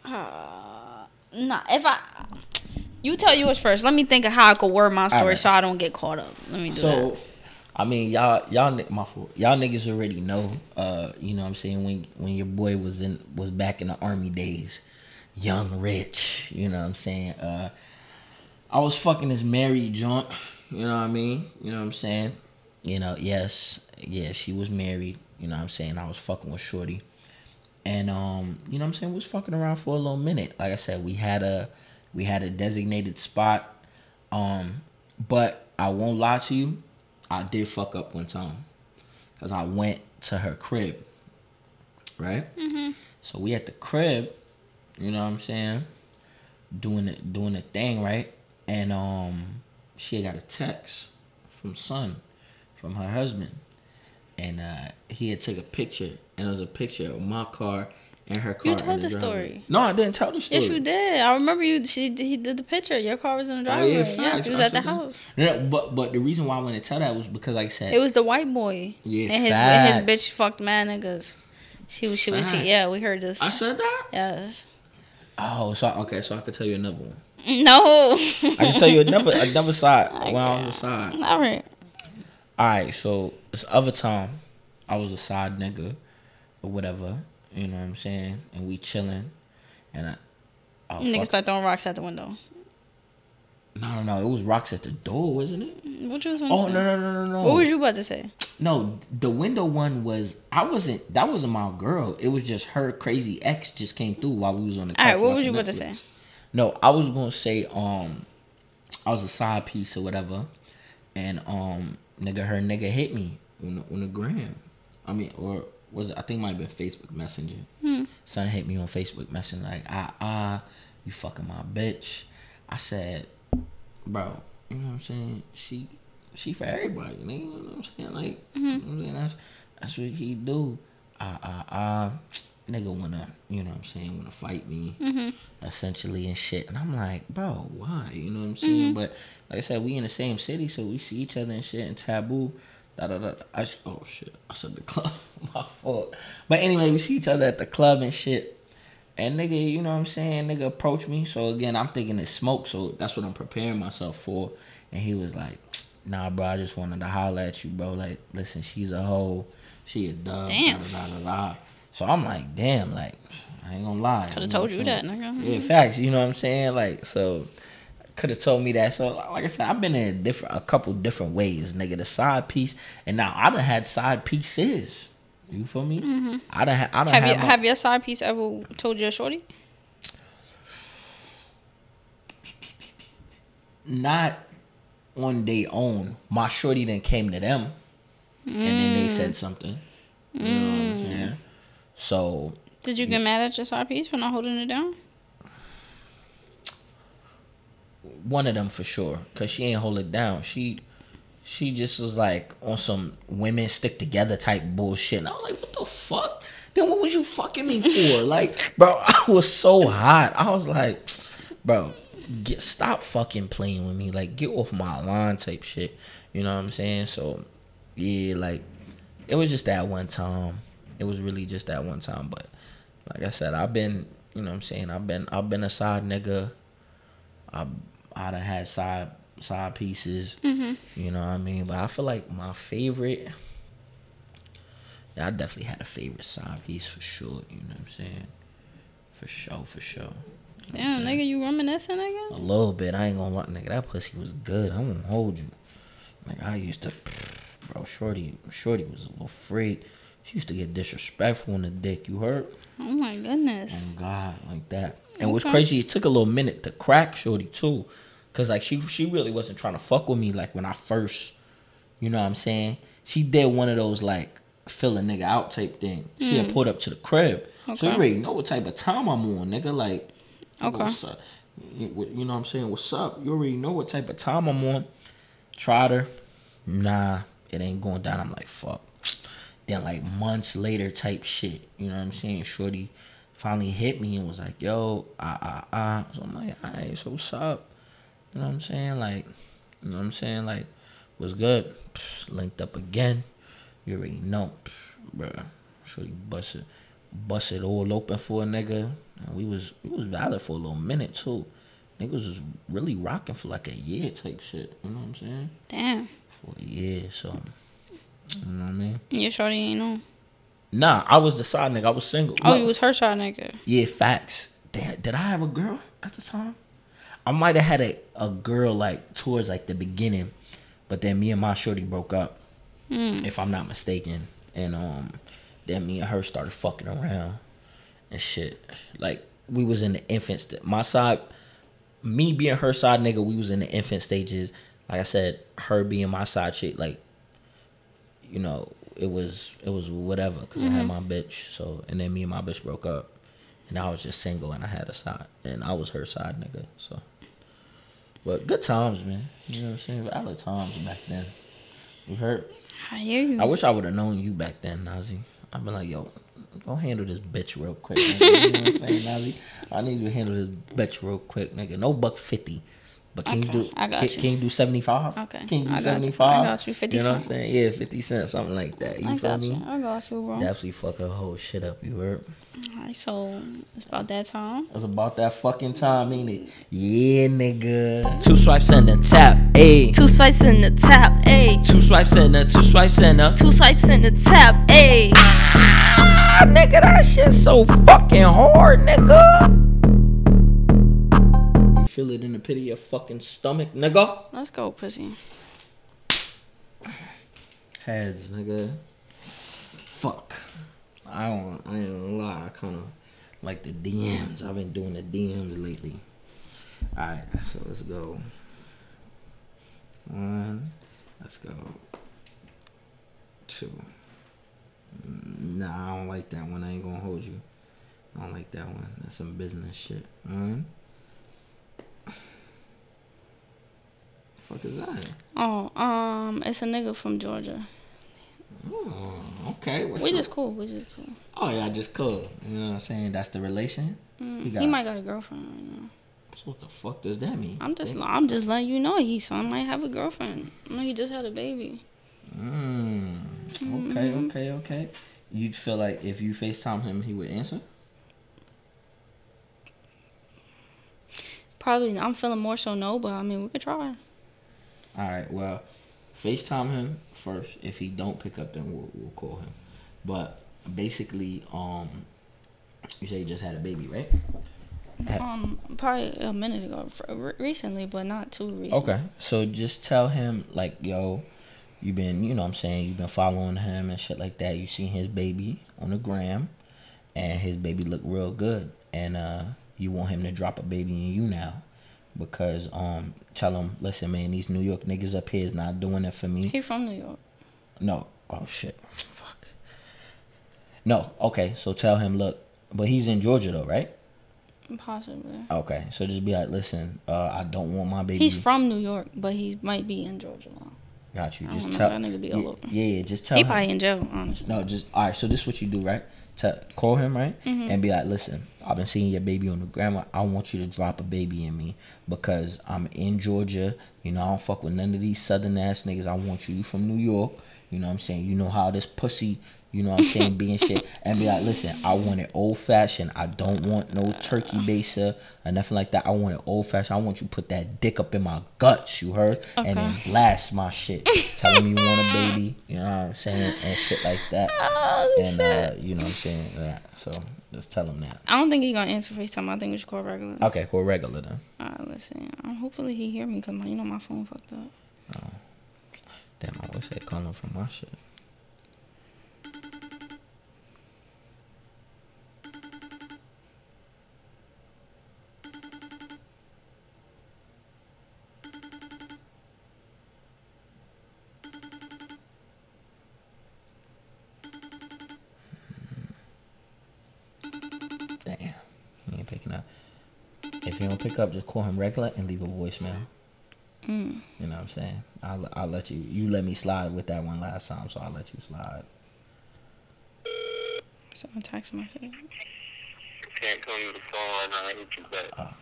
uh, nah. If I, you tell yours first. Let me think of how I could word my story Alright. so I don't get caught up. Let me do So that. I mean y'all y'all my fault. Y'all niggas already know, uh, you know what I'm saying, when when your boy was in was back in the army days, young rich, you know what I'm saying? Uh I was fucking this married joint, you know what I mean? You know what I'm saying? You know, yes, yeah, she was married, you know what I'm saying? I was fucking with Shorty. And um, you know what I'm saying, we was fucking around for a little minute. Like I said, we had a we had a designated spot. Um, but I won't lie to you, I did fuck up one time. Cause I went to her crib. Right? Mm-hmm. So we at the crib, you know what I'm saying? Doing it doing the thing, right? And um she had got a text from son, from her husband. And uh he had took a picture and it was a picture of my car and her car. You told the driveway. story. No, I didn't tell the story. Yes, you did. I remember you. She he did the picture. Your car was in the Oh, driveway. yeah, yes, facts. he was I at the house. No, but but the reason why I wanted to tell that was because like I said It was the white boy. Yeah, and his facts. his bitch fucked mad niggas. She was she was she, yeah. We heard this. I said that. yes. Oh, so okay, so I could tell you another one. No. I can tell you another another side. When I was a side. All right. All right, so this other time, I was a side nigga, or whatever. You know what I'm saying? And we chilling, and I. Oh, Niggas start throwing rocks at the window. No, no, no. It was rocks at the door, wasn't it? What you was Oh no, no, no, no, no. What was you about to say? No, the window one was. I wasn't. That wasn't my girl. It was just her crazy ex just came through while we was on the. All right, what was you about to say? No, I was gonna say um, I was a side piece or whatever, and um, nigga, her nigga hit me on the, on the gram. I mean, or was it? I think it might have been Facebook Messenger. Hmm. Son hit me on Facebook Messenger like, ah ah, you fucking my bitch. I said, bro, you know what I'm saying? She, she for everybody, nigga. You know what I'm saying? Like, Mm-hmm. you know what I'm saying? That's that's what he do. Ah ah ah, nigga wanna, you know what I'm saying? Wanna fight me Mm-hmm. essentially and shit. And I'm like, bro, why? You know what I'm saying? But like I said, we in the same city, so we see each other and shit and taboo. Da, da, da. I oh shit, I said the club. My fault. But anyway, we see each other at the club and shit. And nigga, you know what I'm saying? Nigga approached me. So again, I'm thinking it's smoke. So that's what I'm preparing myself for. And he was like, nah, bro, I just wanted to holler at you, bro. Like, listen, she's a hoe. She a dumb. Damn. Da, da, da, da. So I'm like, damn, like, I ain't gonna lie. Coulda told you that, nigga. Yeah, facts. You know what I'm saying? Like, so could have told me that. So, like I said, I've been in a different, a couple different ways, nigga. The side piece, and now I done had side pieces. You feel me? I done, ha- I done Mm-hmm. Have you my- have your side piece ever told you a shorty? not on their own. My shorty then came to them, and then they Mm. said something. You know what I'm saying? So Did you get mad at your side piece for not holding it down? One of them for sure, cause she ain't hold it down. She she just was like on some women stick together type bullshit. And I was like, what the fuck? Then what was you fucking me for? like, bro, I was so hot. I was like, bro, get stop fucking playing with me. Like, get off my line type shit. You know what I'm saying? So, yeah, like, it was just that one time. It was really just that one time. But like I said, I've been, you know what I'm saying? I've been, I've been a side nigga. I, I done had side side pieces. Mm-hmm. You know what I mean? But I feel like my favorite. Yeah, I definitely had a favorite side piece for sure. You know what I'm saying? For sure, for sure. Damn, nigga, you reminiscing, nigga? A little bit. I ain't gonna lie, nigga. That pussy was good. I won't hold you. Like I used to, bro. Shorty, Shorty was a little freak. She used to get disrespectful on the dick. You heard? Oh my goodness. Oh God, like that. And what's Okay. crazy, it took a little minute to crack Shorty too, cause like she she really wasn't trying to fuck with me like when I first, you know what I'm saying? She did one of those like fill a nigga out type thing. She had pulled up to the crib, so you. Already know what type of time I'm on, nigga. Like, Okay. what's up? You you know what I'm saying? What's up? You already know what type of time I'm on. Tried her. Nah, it ain't going down. I'm like, fuck. Then like months later type shit. You know what I'm saying? Shorty finally hit me and was like, yo, ah ah ah. So I'm like, alright, so what's up? You know what I'm saying? Like, you know what I'm saying? Like, what's good? Psh, linked up again. You already know, Psh, bruh. Shorty busted busted all open for a nigga. And we was we was valid for a little minute too. Niggas was really rocking for like a year type shit. You know what I'm saying? Damn. For a year, so you know what I mean? Your shorty ain't know. Nah, I was the side nigga. I was single. Oh, Look, you was her side nigga. yeah, facts. Damn, did I have a girl at the time? I might have had a, a girl like towards like the beginning, but then me and my shorty broke up, if I'm not mistaken. And um, then me and her started fucking around and shit. Like we was in the infant. St- my side, me being her side nigga, we was in the infant stages. Like I said, her being my side chick, like you know, it was it was whatever because I had my bitch. So and then me and my bitch broke up, and I was just single and I had a side, and I was her side nigga. So, but good times, man. You know what I'm saying? Valid times back then. You heard? I hear you. I wish I would have known you back then, Nazi. I've been like, yo, go handle this bitch real quick. Nigga. You know what I'm saying, Nazi? I need you to handle this bitch real quick, nigga. No buck fifty. But can Okay, you do I got can, you. can you do seventy five? Okay, Can you do I got you. seventy five? I got you, 50 You know what I'm saying? Yeah, fifty cents, something like that. You I feel me? you. I got you, bro. Definitely fuck her whole shit up, you heard? Alright, so it's about that time. It's about that fucking time, ain't it? Yeah, nigga. Two swipes and a tap, ayy. Two swipes in the tap, ayy. Two swipes and a two swipes and a Two swipes in the tap, ayy. Ah, nigga, that shit so fucking hard, nigga. You feel it in the pit of your fucking stomach, nigga. Let's go, pussy. Heads, nigga. Fuck. I don't. I ain't gonna lie. I kind of like the DMs. I've been doing the DMs lately. All right, so let's go. One. Let's go. Two. Nah, I don't like that one. I ain't gonna hold you. I don't like that one. That's some business shit. One. Fuck is that? Oh, um, it's a nigga from Georgia. Oh, okay. What's We the- just cool. We just cool. Oh yeah, just cool. You know what I'm saying? That's the relation. Mm, He he, might got a girlfriend right now. So what the fuck does that mean? I'm just, I'm just letting you know he son might have a girlfriend. No, he just had a baby. Mm. Okay, okay, okay. You'd feel like if you FaceTime him, he would answer? Probably, I'm feeling more so no, but I mean we could try. All right. Well, FaceTime him first. If he don't pick up, then we'll we'll call him. But basically, um, you say you just had a baby, right? Um, probably a minute ago, recently, but not too recently. Okay. So just tell him like, yo, you've been, you know what I'm saying, you've been following him and shit like that. You seen his baby on the gram and his baby look real good and uh you want him to drop a baby in you now because um tell him, listen man, these New York niggas up here is not doing it for me. He from New York. No. Oh shit. Fuck. No. Okay. So tell him, look, but he's in Georgia though, right? Possibly. Okay. So just be like, listen, uh, I don't want my baby. He's from New York, but he might be in Georgia now. Got you. Just don't know, tell. that nigga be yeah, all over. yeah, yeah, just tell He him. probably in jail, honestly. No, just all right. So this is what you do, right? To call him, right, Mm-hmm. and be like, "Listen, I've been seeing your baby on the grandma. I want you to drop a baby in me because I'm in Georgia. You know, I don't fuck with none of these southern ass niggas. I want you. You from New York. You know what I'm saying? You know how this pussy. You know what I'm saying? Being shit and be like, listen, I want it old fashioned. I don't want no turkey baster or nothing like that. I want it old fashioned. I want you to put that dick up in my guts. You heard? And then blast my shit. Tell me you want a baby. You know what I'm saying? And shit like that. Oh, And uh, you know what I'm saying? Yeah. So just tell him that. I don't think he gonna answer FaceTime. I think we should call regular. Okay, cool. Regular then. Alright, listen. Um, hopefully he hear me because you know my phone fucked up. Damn, I wish they call him from my shit. Pick up, just call him regular and leave a voicemail. Mm. You know what I'm saying? I'll I'll let you. You let me slide with that one last time, so I'll let you slide. So a text message. Can't call you the phone right now. I hit you back.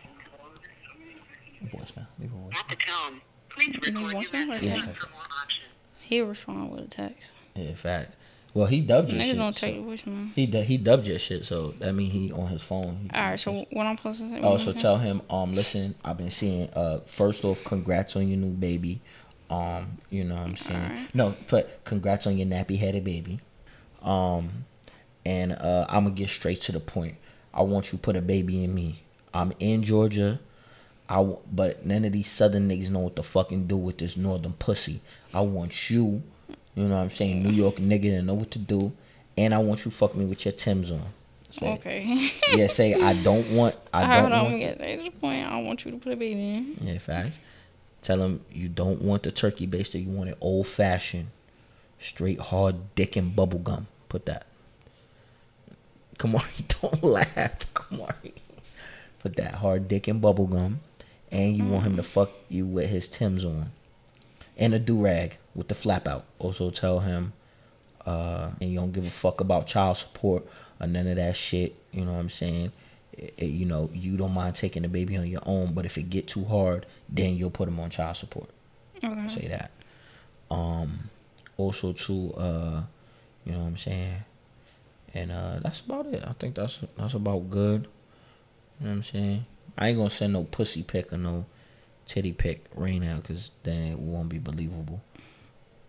Voicemail. Leave a voicemail. At the tone, please Leave a record your message text? after more options. He'll respond with a text. Yeah, fact. Well, he dubbed your Niggas shit. don't so- take your voicemail. He du- he dubbed your shit, so that mean he on his phone. All right. So what I'm supposed to say? Oh, so tell him, um, listen, I've been seeing. Uh, first off, congrats on your new baby. Um, you know what I'm saying? Alright. No, but congrats on your nappy headed baby. Um, and uh, I'm gonna get straight to the point. I want you to put a baby in me. I'm in Georgia. I w- but none of these southern niggas know what to fucking do with this northern pussy. I want you, you know what I'm saying, New York nigga didn't know what to do, and I want you fuck me with your Timbs on. Say, Okay. Yeah, say I don't want. I All right, don't hold on. want. Get to this point. I don't want you to put a baby in. Yeah, facts. Tell him you don't want the turkey baster. You want it old fashioned, straight hard dick and bubble gum. Put that. Come on, don't laugh. Come on. Put that hard dick and bubble gum, and you want him mm-hmm. to fuck you with his Timbs on, and a do rag with the flap out. Also tell him, uh, and you don't give a fuck about child support or none of that shit. You know what I'm saying? It- it- you know you don't mind taking the baby on your own, but if it get too hard, then you'll put him on child support. Okay. Say that. Um, also to uh, you know what I'm saying, and uh, that's about it. I think that's that's about good. You know what I'm saying? I ain't gonna send no pussy pic or no titty pic right now, cause then it won't be believable.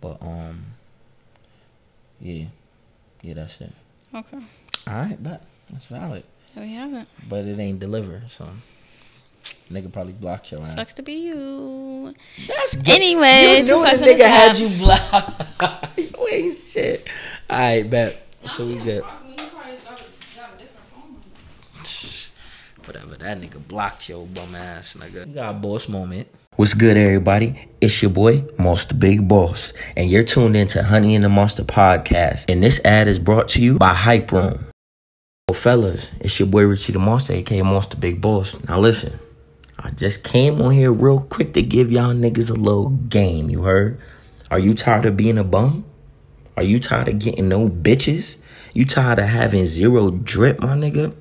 But um, yeah, yeah, that's it. Okay. All right, but that's valid, we have it. but it ain't deliver. So nigga probably blocked your ass. Sucks to be you. That's good. Anyway, you knew the nigga had you blocked. you ain't shit. All right, bet. So we good. Whatever. That nigga blocked your bum ass, nigga. You got a boss moment. What's good, everybody? It's your boy, Monster Big Boss, and you're tuned into Honey and the Monster podcast. And this ad is brought to you by Hype Room. Well, fellas, it's your boy Richie the Monster, aka Monster Big Boss. Now listen, I just came on here real quick to give y'all niggas a little game. You heard? Are you tired of being a bum? Are you tired of getting no bitches? You tired of having zero drip, my nigga?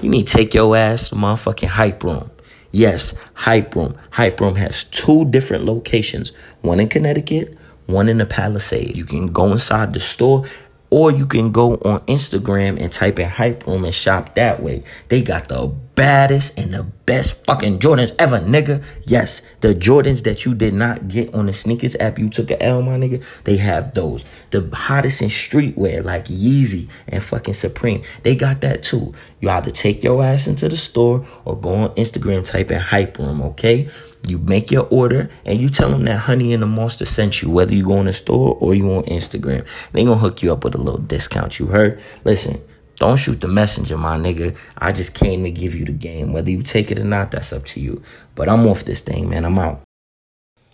You need to take your ass to motherfucking Hype Room. Yes, Hype Room. Hype Room has two different locations one in Connecticut, one in the Palisade. You can go inside the store or you can go on Instagram and type in Hype Room and shop that way. They got the baddest and the best fucking Jordans ever, nigga. Yes, the Jordans that you did not get on the sneakers app, you took a L, my nigga. They have those. The hottest in streetwear, like Yeezy and fucking Supreme. They got that too. You either take your ass into the store or go on Instagram, type in Hype Room, okay? You make your order and you tell them that Honey and the Monster sent you, whether you go in the store or you on Instagram. They gonna hook you up with a little discount. You heard? Listen, don't shoot the messenger, my nigga. I just came to give you the game. Whether you take it or not, that's up to you. But I'm off this thing, man. I'm out.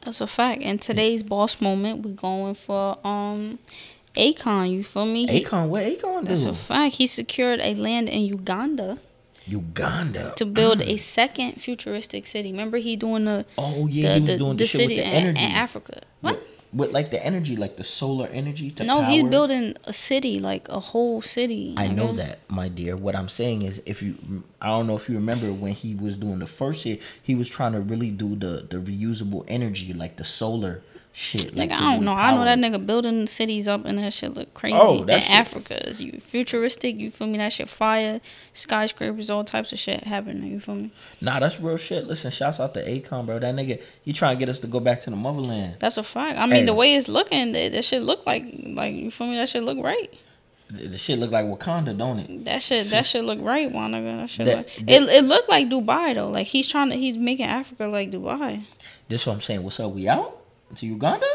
That's a fact. And today's boss moment, we're going for um, Akon. You feel me? Akon, what Akon That's a fact. He secured a land in Uganda Uganda. to build a ah. second futuristic city. Remember, he doing the Oh yeah, the, he was doing the the, shit with city the in, energy. in Africa. What? With, with like the energy, like the solar energy to No, he's building a city, like a whole city. I know nigga. that, my dear. What I'm saying is, if you, I don't know if you remember when he was doing the first year, he was trying to really do the the reusable energy, like the solar shit. Like I don't know. I know that nigga building cities up and that shit look crazy. Oh, in that shit- Africa is you futuristic. You feel me? That shit fire, skyscrapers, all types of shit happening. You feel me? Nah, that's real shit. Listen, shouts out to Akon, bro. That nigga, he trying to get us to go back to the motherland. That's a fact. I mean, Hey. the way it's looking, that, that shit look like like you feel me? That shit look right. The, the shit look like Wakanda, don't it? That shit, that shit look right, my nigga. That shit That- look, that- it it looked like Dubai though. Like he's trying to, he's making Africa like Dubai. This what I'm saying. What's up? We out to Uganda,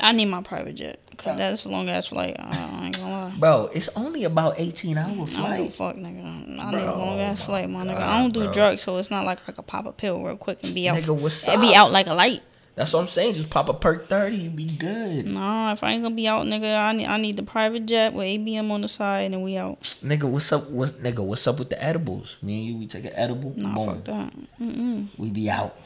I need my private jet because that's a long ass flight. I, I ain't gonna lie. bro. It's only about 18 hour mm, I don't flight. fuck, nigga. I need a long ass flight, my nigga. God, I don't do bro. drugs, so it's not like I could pop a pill real quick and be out. Nigga, what's it be out like a light. That's what I'm saying. Just pop a perk thirty, you be good. Nah, if I ain't gonna be out, nigga, I need I need the private jet with ABM on the side, and then we out. Nigga, what's up? What nigga? What's up with the edibles? Me and you, we take an edible. Nah, boom, fuck that. Mm-mm. we be out.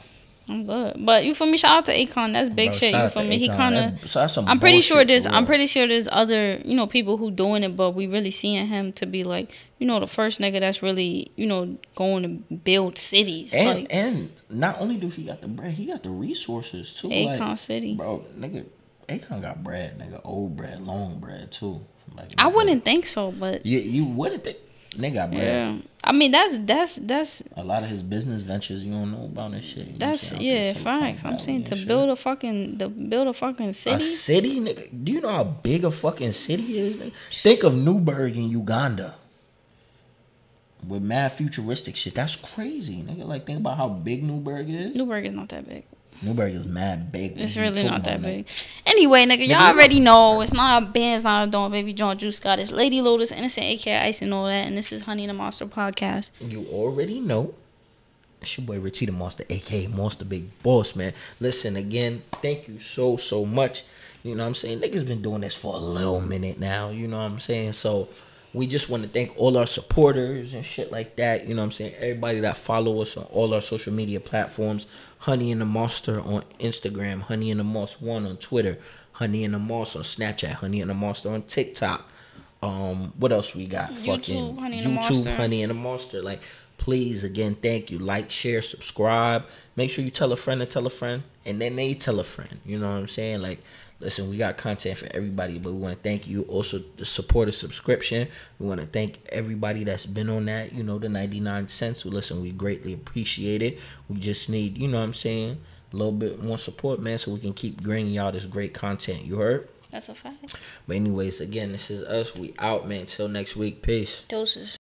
I'm good. But you feel me? Shout out to Akon. That's big Bro, shit. You to me? He Akon. kind That- of. so that's some I'm pretty sure there's. I'm pretty sure there's other you know people who doing it, but we really seeing him to be like you know the first nigga that's really you know going to build cities And like and not only do he got the bread, he got the resources too. Akon like, City. bro. Nigga, Akon got bread, nigga. Old bread, long bread too. Like, I wouldn't think so, but You you wouldn't think nigga got bread. yeah. I mean that's that's that's A lot of his business ventures you don't know about and shit. you know what I'm that's? Yeah facts. I'm saying to shit. build a fucking to build a fucking city. a city. city, nigga. Do you know how big a fucking city is? nigga? Think of Newburgh in Uganda. With mad futuristic shit. That's crazy, nigga. Like think about how big Newburgh is. Newburgh is not that big. Newburgh is mad big. It's really not that about, big. Anyway, nigga, y'all already know it's not a band, it's not a dawn, baby John Juice got it's Lady Lotus, Innocent, aka Ice, and all that. And this is Honey the Monster podcast. You already know. It's your boy Richie the Monster, aka Monster Big Boss, man. Listen again, thank you so so much. You know what I'm saying? Niggas been doing this for a little minute now, you know what I'm saying? So we just want to thank all our supporters and shit like that. You know what I'm saying? Everybody that follow us on all our social media platforms. Honey and the Monster on Instagram, Honey and the Moss One on Twitter, Honey and the Moss on Snapchat, Honey and the Monster on TikTok. Um, what else we got? YouTube, Fucking Honey and the YouTube, Monster. Honey and the Monster. Like, please, again, thank you. Like, share, subscribe. Make sure you tell a friend to tell a friend, and then they tell a friend. You know what I'm saying? Like, listen, we got content for everybody, but we want to thank you also the support of subscription. We want to thank everybody that's been on that. You know, the 99 cents. Listen, we greatly appreciate it. We just need, you know what I'm saying, a little bit more support, man, so we can keep bringing y'all this great content. You heard? That's a fact. But anyways, again, this is us. We out, man. Till next week. Peace. Doses.